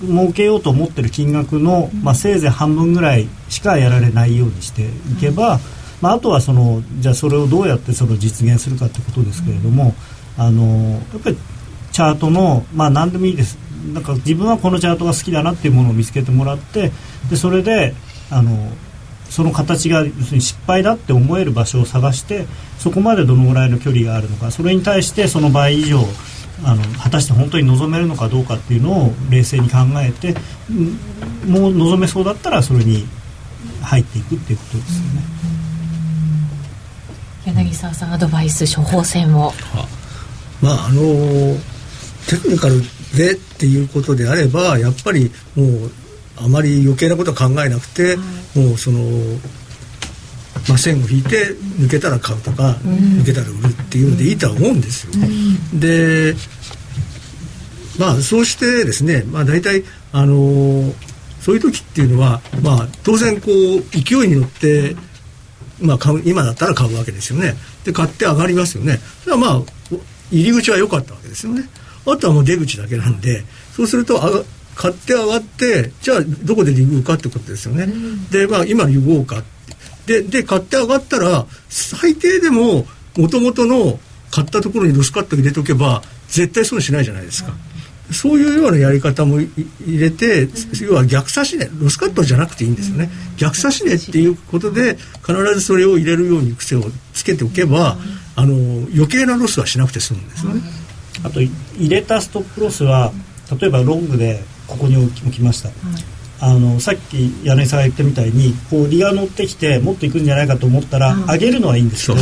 儲けようと思ってる金額の、まあ、せいぜい半分ぐらいしかやられないようにしていけば、まあ、あとはそのじゃあそれをどうやってその実現するかってことですけれども、あのやっぱりチャートの、まあ、何でもいいです。なんか自分はこのチャートが好きだなっていうものを見つけてもらってでそれであのその形が要するに失敗だって思える場所を探してそこまでどのぐらいの距離があるのかそれに対してその倍以上あの果たして本当に望めるのかどうかっていうのを冷静に考えてんもう望めそうだったらそれに入っていくっていうことですよね。柳沢さんアドバイス処方箋をまああのテクニカルでっていうことであればやっぱりもうあまり余計なことは考えなくて、もうその、まあ、線を引いて抜けたら買うとか、抜けたら売るっていうのでいいとは思うんですよ。でまあそうしてですね、まあ、大体あのそういう時っていうのは、まあ、当然こう勢いに乗ってまあ、買う今だったら買うわけですよね。で買って上がりますよね。それはまあお入り口は良かったわけですよね。あとはもう出口だけなんでそうすると上が買って上がってじゃあどこでリグうかってことですよね、でまあ今リグおうかでで買って上がったら最低でももともとの買ったところにロスカット入れとけば絶対損しないじゃないですか、そういうようなやり方もい入れて、要は逆差し値ロスカットじゃなくていいんですよね、逆差し値っていうことで必ずそれを入れるように癖をつけておけば、あの余計なロスはしなくて済むんですよね、あとい入れたストップロスは例えばロングでここに置きました、あのさっき柳さんが言ったみたいにこう利が乗ってきてもっといくんじゃないかと思ったら、上げるのはいいんですけど、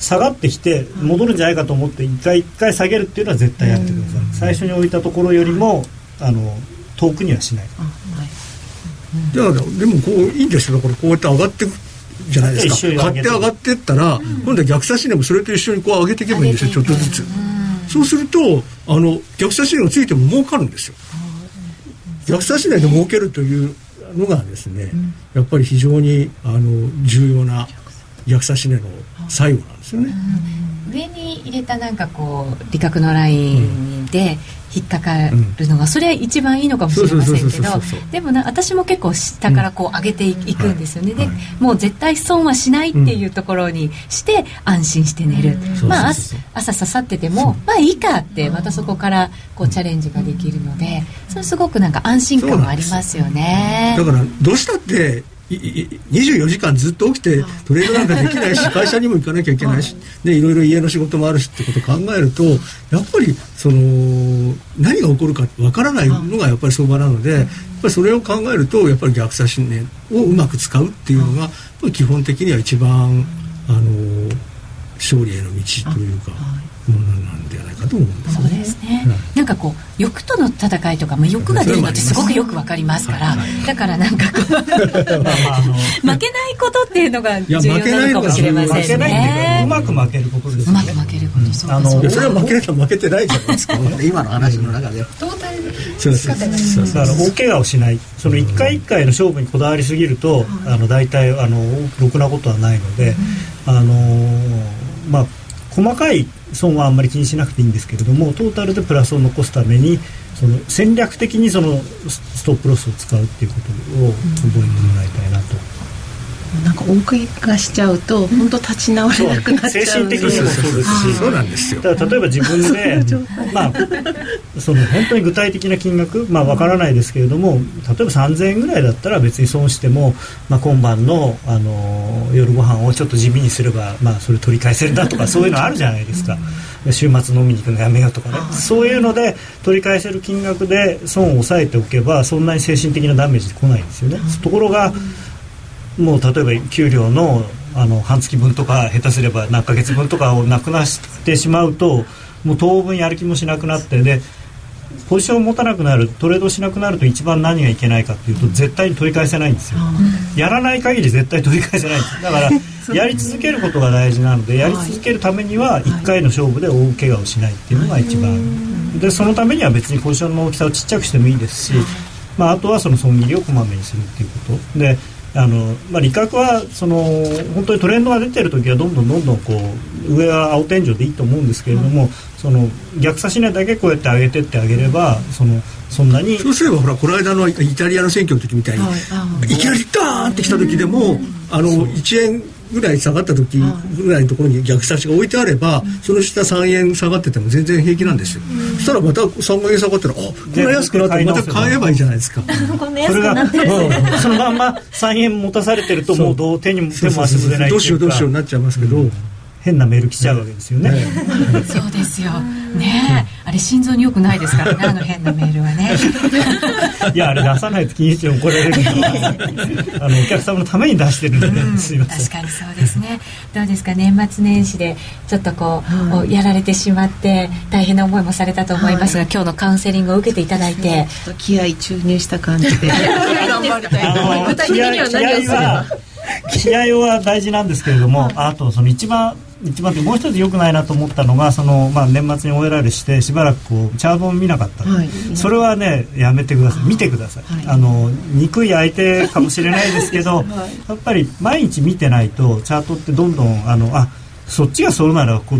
下がってきて戻るんじゃないかと思って一回一回下げるっていうのは絶対やってください、最初に置いたところよりもあの遠くにはしない。だからでもこういいんですよ。だからこうやって上がってくじゃないですか。買って上がってったら、今度は逆差し値もそれと一緒にこう上げていけばいいんですよ。ちょっとずつ、そうするとあの逆差し値がついても儲かるんですよ逆差し値で儲けるというのがですね、やっぱり非常にあの重要な逆差し値の最後なんですよね、上に入れたなんかこう利確のラインで引っかかるのが、それは一番いいのかもしれませんけどでもな私も結構下からこう上げてい,、くんですよね、でもう絶対損はしないっていうところにして安心して寝る、まあそうそうそう朝朝刺さっててもまあいいかってまたそこからこうチャレンジができるのでそれすごくなんか安心感もありますよね。だからどうしたっていい24時間ずっと起きてトレードなんかできないし会社にも行かなきゃいけないしでいろいろ家の仕事もあるしってことを考えるとやっぱりその何が起こるかわからないのがやっぱり相場なのでやっぱりそれを考えるとやっぱり逆差し値をうまく使うっていうのが基本的には一番あの勝利への道というかものなんと思うんですそうですね、なんかこう欲との戦いとかも欲が出るのってすごくよくわかりますから、だからなんかこう 負けないことっていうのが重や要なのかもしれません負けないっていうかねうまく負けることですうまく負けること、そうあのそれは負けなきゃ負けてないじゃないですか今の話の中でトータルでそうそうそうそうだから大怪我をしない。その一回一回の勝負にこだわりすぎると、あの大体あのろくなことはないので、あのーまあ細かい損はあんまり気にしなくていいんですけれどもトータルでプラスを残すためにその戦略的にそのストップロスを使うっていうことを覚えてもらいたいなと。なんか大怪我しちゃうと本当立ち直れなくなっちゃう精神的にもそうですし。そうなんですよ。だから例えば自分でまあその本当に具体的な金額まあわからないですけれども例えば3000円ぐらいだったら別に損しても、まあ、今晩のあの夜ご飯をちょっと地味にすれば、まあ、それ取り返せるだとかそういうのあるじゃないですか。週末飲みに行くのやめようとかね。そういうので取り返せる金額で損を抑えておけばそんなに精神的なダメージって来ないんですよね。ところがもう例えば給料のあの半月分とか下手すれば何ヶ月分とかをなくなしてしまうともう当分やる気もしなくなってでポジションを持たなくなるトレードしなくなると一番何がいけないかっていうと絶対に取り返せないんですよ。やらない限り絶対取り返せないんですだから やり続けることが大事なのでやり続けるためには1回の勝負で大怪我をしないっていうのが一番。でそのためには別にポジションの大きさをちっちゃくしてもいいですし、まあ、あとはその損切りをこまめにするっていうこと。であのまあ、利確はその本当にトレンドが出てる時はどんどんどんどんこう上は青天井でいいと思うんですけれども、その逆差し値だけこうやって上げてってあげればそのそんなにそうすればほらこの間のイタリアの選挙の時みたいに、い、きなりダーンってきた時でも、あの1円ぐらい下がった時ぐらいのところに逆差しが置いてあれば、その下3円下がってても全然平気なんですよ、そしたらまた3円下がったらあこれ安くなったらまた買えばいいじゃないですか。それが、うん、そのまんま3円持たされてるともうどう手にも手も足も出ないどうしようどうしようになっちゃいますけど、うん変なメール来ちゃうわけですよね。ねそうですよ。ねあれ心臓に良くないですからね、あの変なメールはね。いや、あれ出さないと金融庁怒られるのは、あの、お客様のために出してるんでね、うん、すいません。確かにそうですね。どうですか、年末年始で、ちょっとこう、はい、やられてしまって、大変な思いもされたと思いますが、はい、今日のカウンセリングを受けていただいて。気合注入した感じで。頑張りたい。具体的には何をすれば気合は大事なんですけれども、あとその一番一番もう一つ良くないなと思ったのがその、まあ、年末に OLR してしばらくこうチャートを見なかった、はい、それはねやめてください。見てください、はい、あの憎い相手かもしれないですけど、はい、やっぱり毎日見てないとチャートってどんどんあのあそっちがそれならこ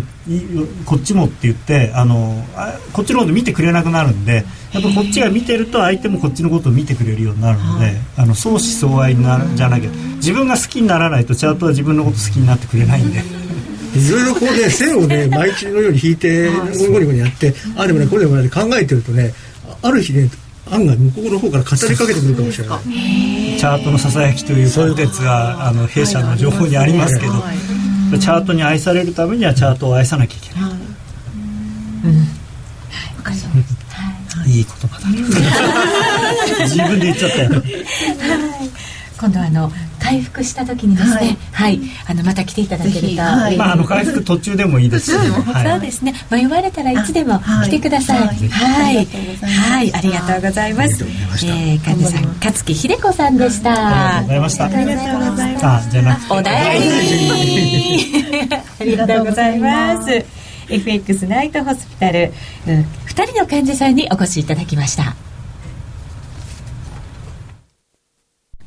こっちもって言ってあのあこっちのこと見てくれなくなるんでやっぱこっちが見てると相手もこっちのことを見てくれるようになるので、あの相思相愛になるじゃなきゃ自分が好きにならないとチャートは自分のこと好きになってくれないんで。いろいろこうね線をね毎日のように引いてゴリゴリやってあでもねこれでもね考えてるとねある日ね案外向こうの方から語りかけてくるかもしれない。チャートのささやきというコンテンツがあの弊社の情報にありますけど、チャートに愛されるためにはチャートを愛さなきゃいけない、はい。うん、はい、い。い。言葉だ 自分で言っちゃったよ、はい、今度はあの回復した時にですね、はい、あのまた来ていただけると、まああの回復途中でもいいですし、そうですね。迷われたらいつでも来てください。はい、はい、ありがとうございます。ええ、患者さん、勝木秀子さんでした。ありがとうございました。ありがとうございます。あ、じゃなくお大事に。ありがとうございます。FX ナイトホスピタル、二人の患者さんにお越しいただきました。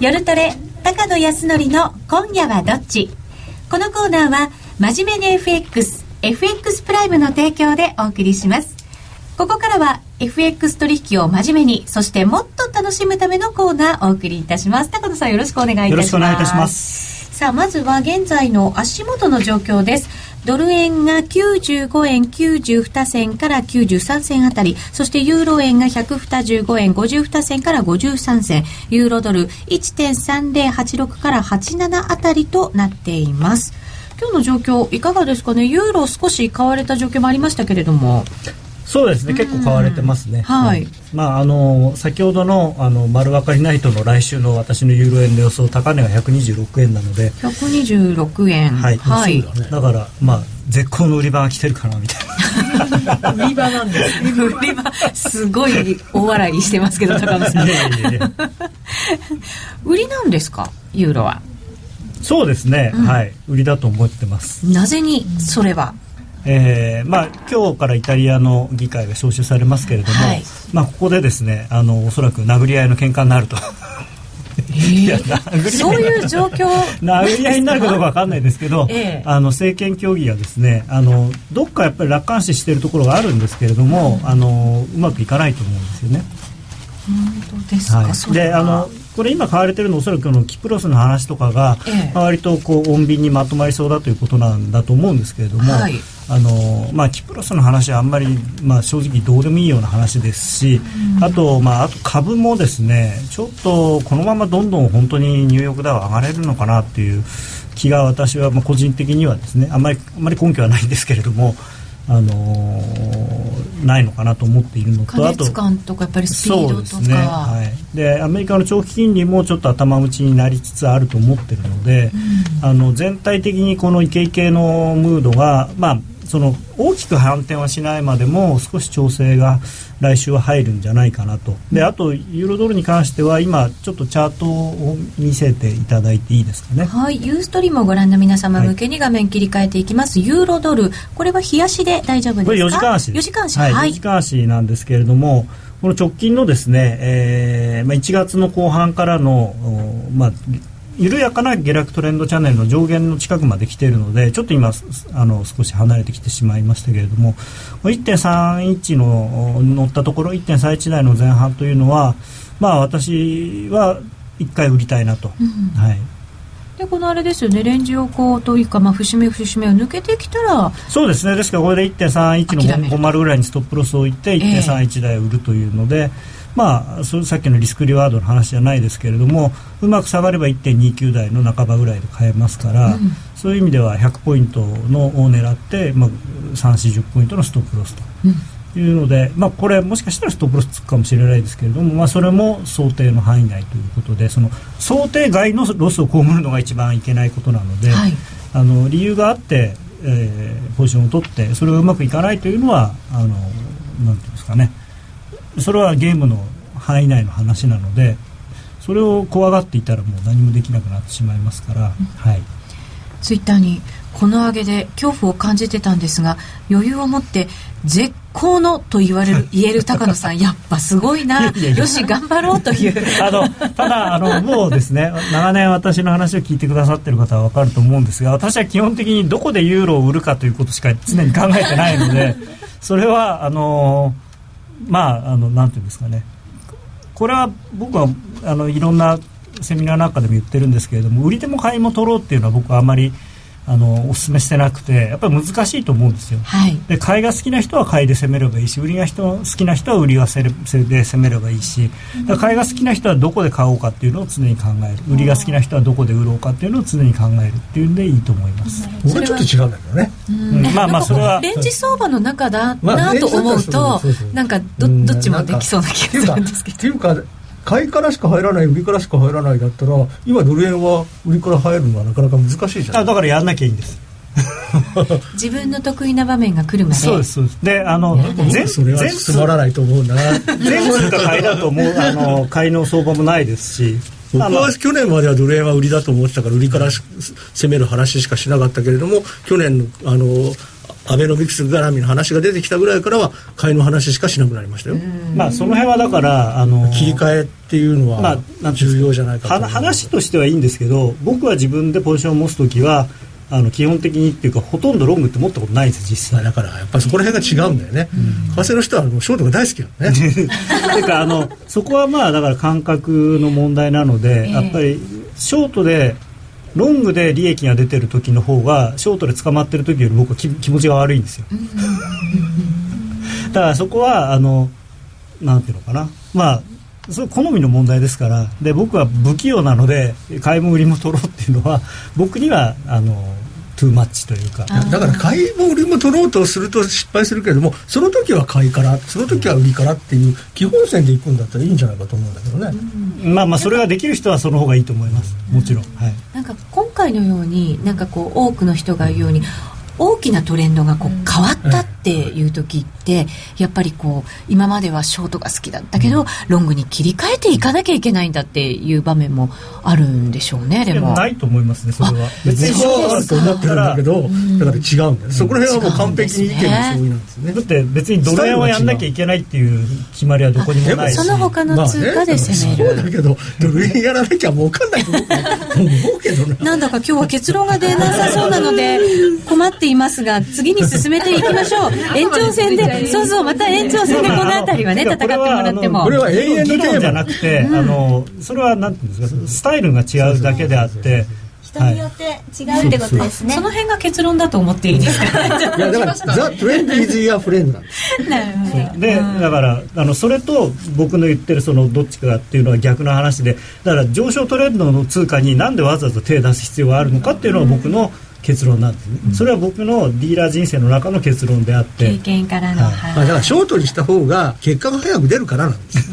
夜トレ高野康則の今夜はどっち？このコーナーは真面目に FX FX プライムの提供でお送りします。ここからは FX 取引を真面目にそしてもっと楽しむためのコーナーお送りいたします。高野さんよろしくお願いいたします。よろしくお願いいたします。さあまずは現在の足元の状況ですドル円が95円92銭から93銭あたり、そしてユーロ円が125円52銭から53銭、ユーロドル1.3086から87あたりとなっています。今日の状況いかがですかね？ユーロ少し買われた状況もありましたけれどもそうですね、結構買われてますね。はい。うん。まああの先ほどのあの丸分かりナイトの来週の私のユーロ円の予想高値が126円なので、126円。はい、はい。ね。だからまあ絶好の売り場が来てるかなみたいな。売り場なんですね。売り場すごい大笑いしてますけど高野さん。いやいやいや。売りなんですか？ユーロは。そうですね、はい、売りだと思ってます。なぜにそれは？えーまあ、今日からイタリアの議会が招集されますけれども、はい。まあ、ここでですねあのおそらく殴り合いの喧嘩になると。いや殴り合いそういう状況？殴り合いになるかどうかわかんないですけど、ええ。あの政権協議がですねあのどっかやっぱり楽観視しているところがあるんですけれども、あのうまくいかないと思うんですよね。本当ですか、はい、であのこれ今買われてるのおそらくこのキプロスの話とかが、ええ。まあ割とこう穏便にまとまりそうだということなんだと思うんですけれども、はいあのまあ、キプロスの話はあんまり、まあ、正直どうでもいいような話ですし、あと,、まあ、あと株もですねちょっとこのままどんどん本当にニューヨークダウ上がれるのかなっていう気が私は、まあ、個人的にはですねあんまりあんまり根拠はないんですけれども、あのないのかなと思っているのと加あと熱感とかやっぱりスピードとかそうですね、はい、でアメリカの長期金利もちょっと頭打ちになりつつあると思ってるので、あの全体的にこのイケイケのムードが、まあ、その大きく反転はしないまでも少し調整が来週は入るんじゃないかなと。であとユーロドルに関しては今ちょっとチャートを見せていただいていいですかね。はい、ユーストリームをご覧の皆様向けに画面切り替えていきます、ユーロドル。これは冷やしで大丈夫ですか？これ4時間足4時間足。はい、はい。4時間足なんですけれどもこの直近のですね、えーまあ、1月の後半からの、おまあ、緩やかな下落トレンドチャンネルの上限の近くまで来ているのでちょっと今すあの少し離れてきてしまいましたけれども1.31のお乗ったところ1.31台の前半というのはまあ私は1回売りたいなと、はい、でこのあれですよねレンジをこうというか、まあ、節目節目を抜けてきたらそうですね。ですからこれで1.31諦めるの50ぐらいにストップロスを置いてええ。1.31台を売るというので、まあさっきのリスクリワードの話じゃないですけれどもうまく下がれば1.29台の半ばぐらいで買えますから、そういう意味では100ポイントのを狙って、まあ、340ポイントのストップロスと。いうので、まあ、これもしかしたらストップロスつくかもしれないですけれども、まあ、それも想定の範囲内ということでその想定外のロスを被るのが一番いけないことなので、はい。あの理由があって、えーポジションを取ってそれがうまくいかないというのはあのなんていうんですかねそれはゲームの範囲内の話なのでそれを怖がっていたらもう何もできなくなってしまいますから、はい、ツイッターにこの上げで恐怖を感じてたんですが余裕を持って絶好のと言われる言える高野さん やっぱすごいな。よし頑張ろうという。あのただあのもうですね長年私の話を聞いてくださってる方は分かると思うんですが私は基本的にどこでユーロを売るかということしか常に考えてないのでそれはあのまああのなんていうんですかね。これは僕はあのいろんなセミナーなんかでも言ってるんですけれども売り手も買いも取ろうっていうのは僕はあまりあのお勧めしてなくてやっぱり難しいと思うんですよ。はい。で買いが好きな人は買いで攻めればいいし売りが人好きな人は売りがせれで攻めればいいし買いが好きな人はどこで買おうかっていうのを常に考える。売りが好きな人はどこで売ろうかっていうのを常に考えるっていうんでいいと思います、僕はちょっと違うんだけどね。うん。まあまあそれはレンジ相場の中だまあなと思うとなんかどうん。どっちもできそうな気がするんですけど。っていうか買いからしか入らない売りからしか入らないだったら今ドル円は売りから入るのはなかなか難しいじゃない？あだからやんなきゃいいんです。自分の得意な場面が来るまで。そうですそうです。であの全それは全つまらないと思うな。全通貨買いだと思う あの買いの相場もないですし。僕あのは去年まではドル円は売りだと思ってたから売りからし攻める話しかしなかったけれども去年のあのアベノミクス絡みの話が出てきたぐらいからは買いの話しかしなくなりましたよ。まあその辺はだからあの切り替えっていうのまあは重要じゃないかと思うは話としてはいいんですけど僕は自分でポジションを持つ時はあの基本的にっていうかほとんどロングって持ったことないんです実際。だからやっぱりそこら辺が違うんだよね、為替の人はもうショートが大好きなのね。ていうかあのそこはまあだから感覚の問題なので、ええ。やっぱりショートでロングで利益が出てる時の方がショートで捕まってる時より僕は気気持ちが悪いんですよ。だからそこはあのなんていうのかな。まあそれ好みの問題ですからで僕は不器用なので買いも売りも取ろうっていうのは僕にはあのトゥーマッチというかだから買いも売りも取ろうとすると失敗するけれどもその時は買いからその時は売りからっていう基本線でいくんだったらいいんじゃないかと思うんだけどね、まあまあそれができる人はその方がいいと思います。もちろん、はい、なんか今回のようになんかこう多くの人が言うように大きなトレンドがこう変わったっていう時ってやっぱりこう今まではショートが好きだったけどロングに切り替えていかなきゃいけないんだっていう場面もあるんでしょうねでも。ないと思いますねそれは。別にそうあると思ってるんだけどだから違うんだよそこら辺はもう完璧に意見の相違なん。ですねだって別にドル円をやんなきゃいけないっていう決まりはどこにもないし。その他の通貨で攻める、そうだけどドル円やらなきゃ儲かんないと思うけど。な なんだか今日は結論が出なさそうなので困っていますが次に進めていきましょう。延長戦でそうそうまた延長戦でこの辺りはね戦ってもらっても。これは永遠の議論じゃなくて、あのそれはなんていうんですかスタイルが違うだけであって人によって違うってことですね、その辺が結論だと思っていいですか？いやだからザ・トレンド・イズ・イヤー・フレンドなんですなるほどでだからあのそれと僕の言ってるそのどっちかっていうのは逆の話でだから上昇トレンドの通貨になんでわざわざ手を出す必要があるのかっていうのは僕の結論なんですね、それは僕のディーラー人生の中の結論であって。経験からの、まあ、だからショートにした方が結果が早く出るからなんです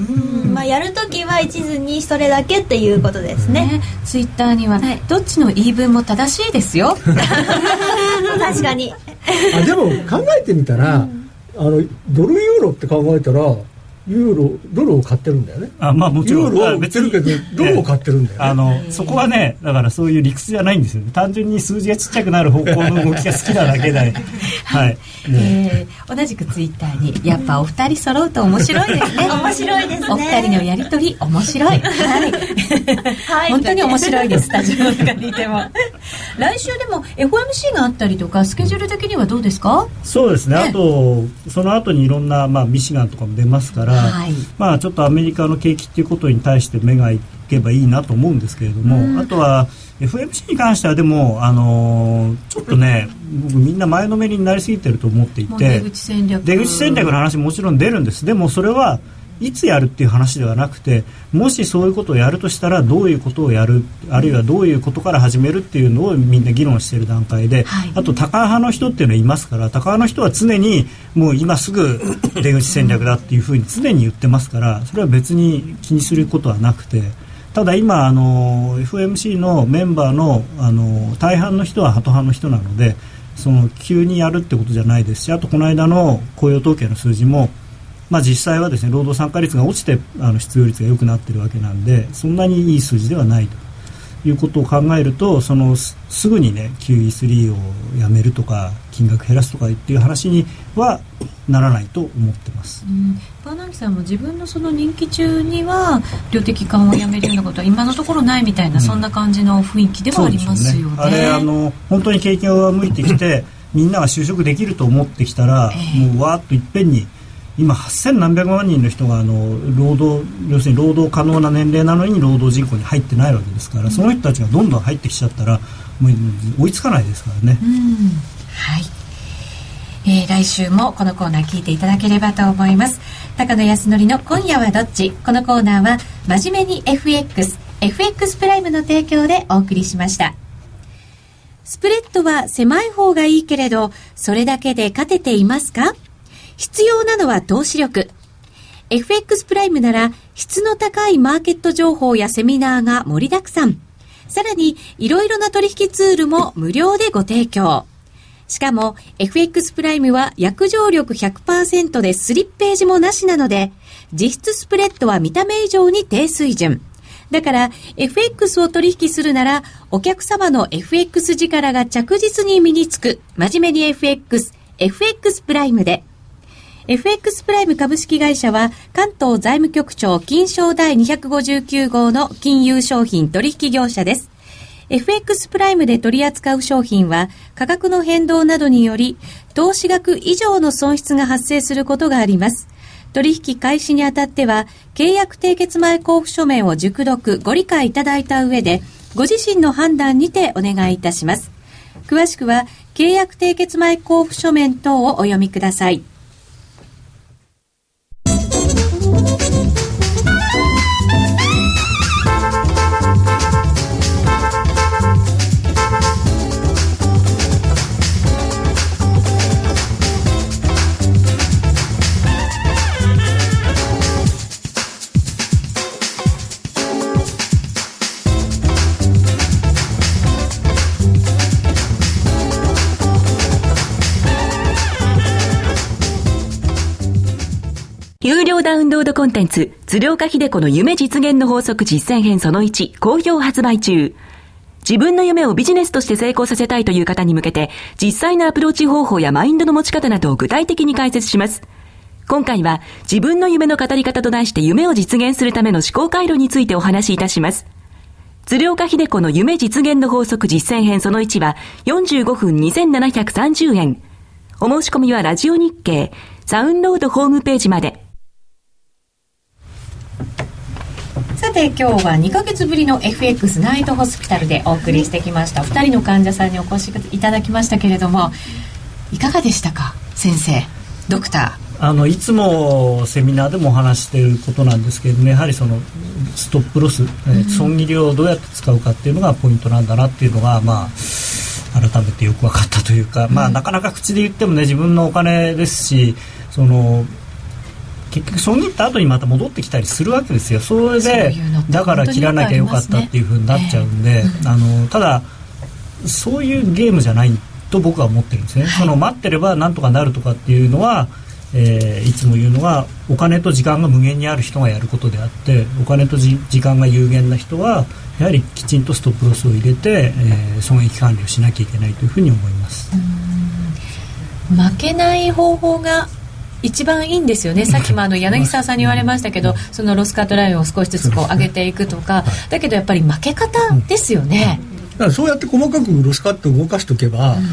まあやるときは一途にそれだけっていうことですね、ねツイッターには、どっちの言い分も正しいですよ。確かに。あでも考えてみたら、あのドルユーロって考えたらユーロドルを買ってるんだよね。あまあもちろん。ユーロは売ってるけどドルを買ってるんだよね。あのそこはねだからそういう理屈じゃないんですよ単純に数字がちっちゃくなる方向の動きが好きなだけで。はい、えー同じくツイッターにやっぱお二人揃うと面白いですね。面白いですね。お二人のやりとり面白い。はい、はい。本当に面白いです スタジオの中にいても来週でも FOMC があったりとかスケジュール的にはどうですか？そうですね。ね。あとその後にいろんな、まあ、ミシガンとかも出ますから、はい。まあ、ちょっとアメリカの景気っていうことに対して目がいけばいいなと思うんですけれども、あとは FMC に関してはでも、あのーちょっとね僕みんな前のめりになりすぎてると思っていてもう出口戦略。出口戦略の話ももちろん出るんです。でもそれはいつやるっていう話ではなくてもしそういうことをやるとしたらどういうことをやるあるいはどういうことから始めるっていうのをみんな議論している段階で、はい。あと高派の人っていうのはいますから高派の人は常にもう今すぐ 出口戦略だっていうふうに常に言ってますからそれは別に気にすることはなくてただ今あの FMC のメンバーのあの大半の人はハト派の人なのでその急にやるってことじゃないですしあとこの間の雇用統計の数字もまあ、実際はですね労働参加率が落ちてあの失業率が良くなっているわけなんでそんなにいい数字ではないと。いうことを考えるとそのすすぐにね QE3 をやめるとか金額減らすとかっていう話にはならないと思ってます。うん。バーナンキさんも自分のその任期中には量的緩和をやめるようなことは今のところないみたいな、そんな感じの雰囲気ではありますよね。あれあの本当に景気が上向いてきて みんなが就職できると思ってきたら、ええ。もうわーっといっぺんに今8000何百万人の人があの労働要するに労働可能な年齢なのに労働人口に入ってないわけですから、その人たちがどんどん入ってきちゃったらもう追いつかないですからね。うん。はい、えー来週もこのコーナー聞いていただければと思います。高野康則の今夜はどっち？このコーナーは真面目に FX FX プライムの提供でお送りしました。スプレッドは狭い方がいいけれどそれだけで勝てていますか？必要なのは投資力 FX プライムなら質の高いマーケット情報やセミナーが盛りだくさん。さらに、いろいろな取引ツールも無料でご提供。しかも、FX プライムは約定力100%でスリッページもなしなので、実質スプレッドは見た目以上に低水準。だから、FX を取引するなら、お客様の FX 力が着実に身につく、真面目に FX、FX プライムで。FX プライム株式会社は関東財務局長金賞第259号の金融商品取引業者です。FX プライムで取り扱う商品は価格の変動などにより投資額以上の損失が発生することがあります。取引開始にあたっては契約締結前交付書面を熟読ご理解いただいた上でご自身の判断にてお願いいたします。詳しくは、契約締結前交付書面等をお読みください。ダウンロードコンテンツ、鶴岡秀子の夢実現の法則実践編その1、好評発売中。自分の夢をビジネスとして成功させたいという方に向けて、実際のアプローチ方法やマインドの持ち方などを具体的に解説します。今回は、自分の夢の語り方と題して夢を実現するための思考回路についてお話しいたします。鶴岡秀子の夢実現の法則実践編その1は、45分2730円。お申し込みはラジオ日経、サウンロードホームページまで。さて今日は2ヶ月ぶりの FX ナイトホスピタルでお送りしてきました。2人の患者さんにお越しいただきましたけれどもいかがでしたか先生ドクター？あのいつもセミナーでもお話していることなんですけれどもやはりそのストップロス、えー、損切りをどうやって使うかっていうのがポイントなんだなっていうのがまあ改めてよく分かったというか、まあ、なかなか口で言ってもね自分のお金ですしその結局損切った後にまた戻ってきたりするわけですよ。それでだから切らなきゃよかったっていうふうになっちゃうんで、あのただそういうゲームじゃないと僕は思ってるんですね、はい、その待ってればなんとかなるとかっていうのは、えー、いつも言うのはお金と時間が無限にある人がやることであってお金と時間が有限な人はやはりきちんとストップロスを入れて、えー、損益管理をしなきゃいけないというふうに思います。負けない方法が一番いいんですよね。さっきもあの柳沢さんに言われましたけどそのロスカットラインを少しずつこう上げていくとか。だけどやっぱり負け方ですよね、だからそうやって細かくロスカットを動かしておけば、うん、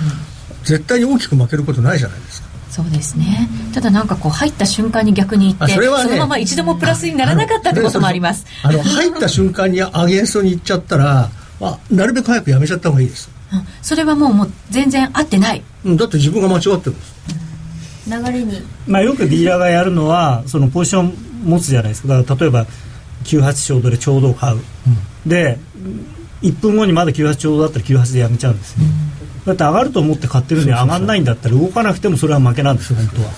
絶対に大きく負けることないじゃないですか。そうですね。ただなんかこう入った瞬間に逆にいってそ,、ね、そのまま一度もプラスにならなかったってこともあります。あの入った瞬間にアゲンストに行っちゃったら、まあ、なるべく早くやめちゃった方がいいです、うん、それはもうもう全然合ってない、うん、だって自分が間違ってるんです流れに、まあ、よくディーラーがやるのはそのポジション持つじゃないですか。例えば98ちょうどでちょうど買う、うん、で1分後にまだ98ちょうどだったら98でやめちゃうんですね、うん、だって上がると思って買ってるのに上がらないんだったら動かなくてもそれは負けなんですよ本当は。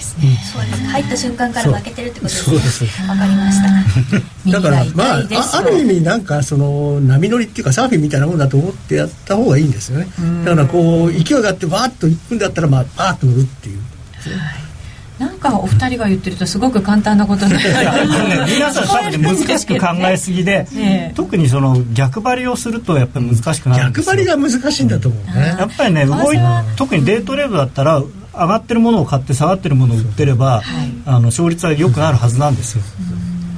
そうですね、そうです。入った瞬間から負けてるってことですね。そうわかりました。だからまああある意味なんかその波乗りっていうかサーフィンみたいなもんだと思ってやった方がいいんですよね。だからこう勢いがあってバーッと行くんだったらまあバーッと乗るっていう、はい。なんかお二人が言ってるとすごく簡単なことにな皆さん多分難しく考えすぎで、え特にその逆張りをするとやっぱり難しくなる逆張りが難しいんだと思うね。やっぱりね動い特にデートレードだったら上がってるものを買って下がってるものを売ってれば、はい、あの勝率は良くなるはずなんですよ。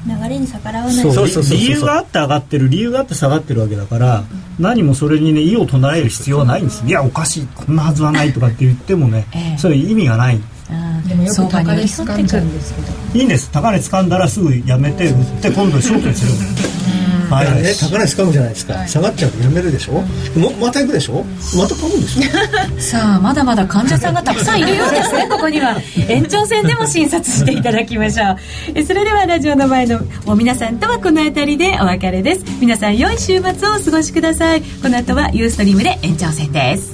流れに逆らわない。そう理由があって上がってる理由があって下がってるわけだから、何もそれにね異を唱える必要はないんですいやおかしいこんなはずはないとかって言ってもね、えー、そういう意味がない。でもよく高値掴んじゃう。んですけど。いいんです。高値掴んだらすぐやめて売って今度ショートにするはい、ね、高値掴むじゃないですか、はい、下がっちゃうとやめるでしょ、うん、また行くでしょ？また買うんでしょ？さあまだまだ患者さんがたくさんいるようですね。ここには。延長戦でも診察していただきましょう。それではラジオの前のもう皆さんとはこの辺りでお別れです。皆さん良い週末をお過ごしください。この後はユーストリームで延長戦です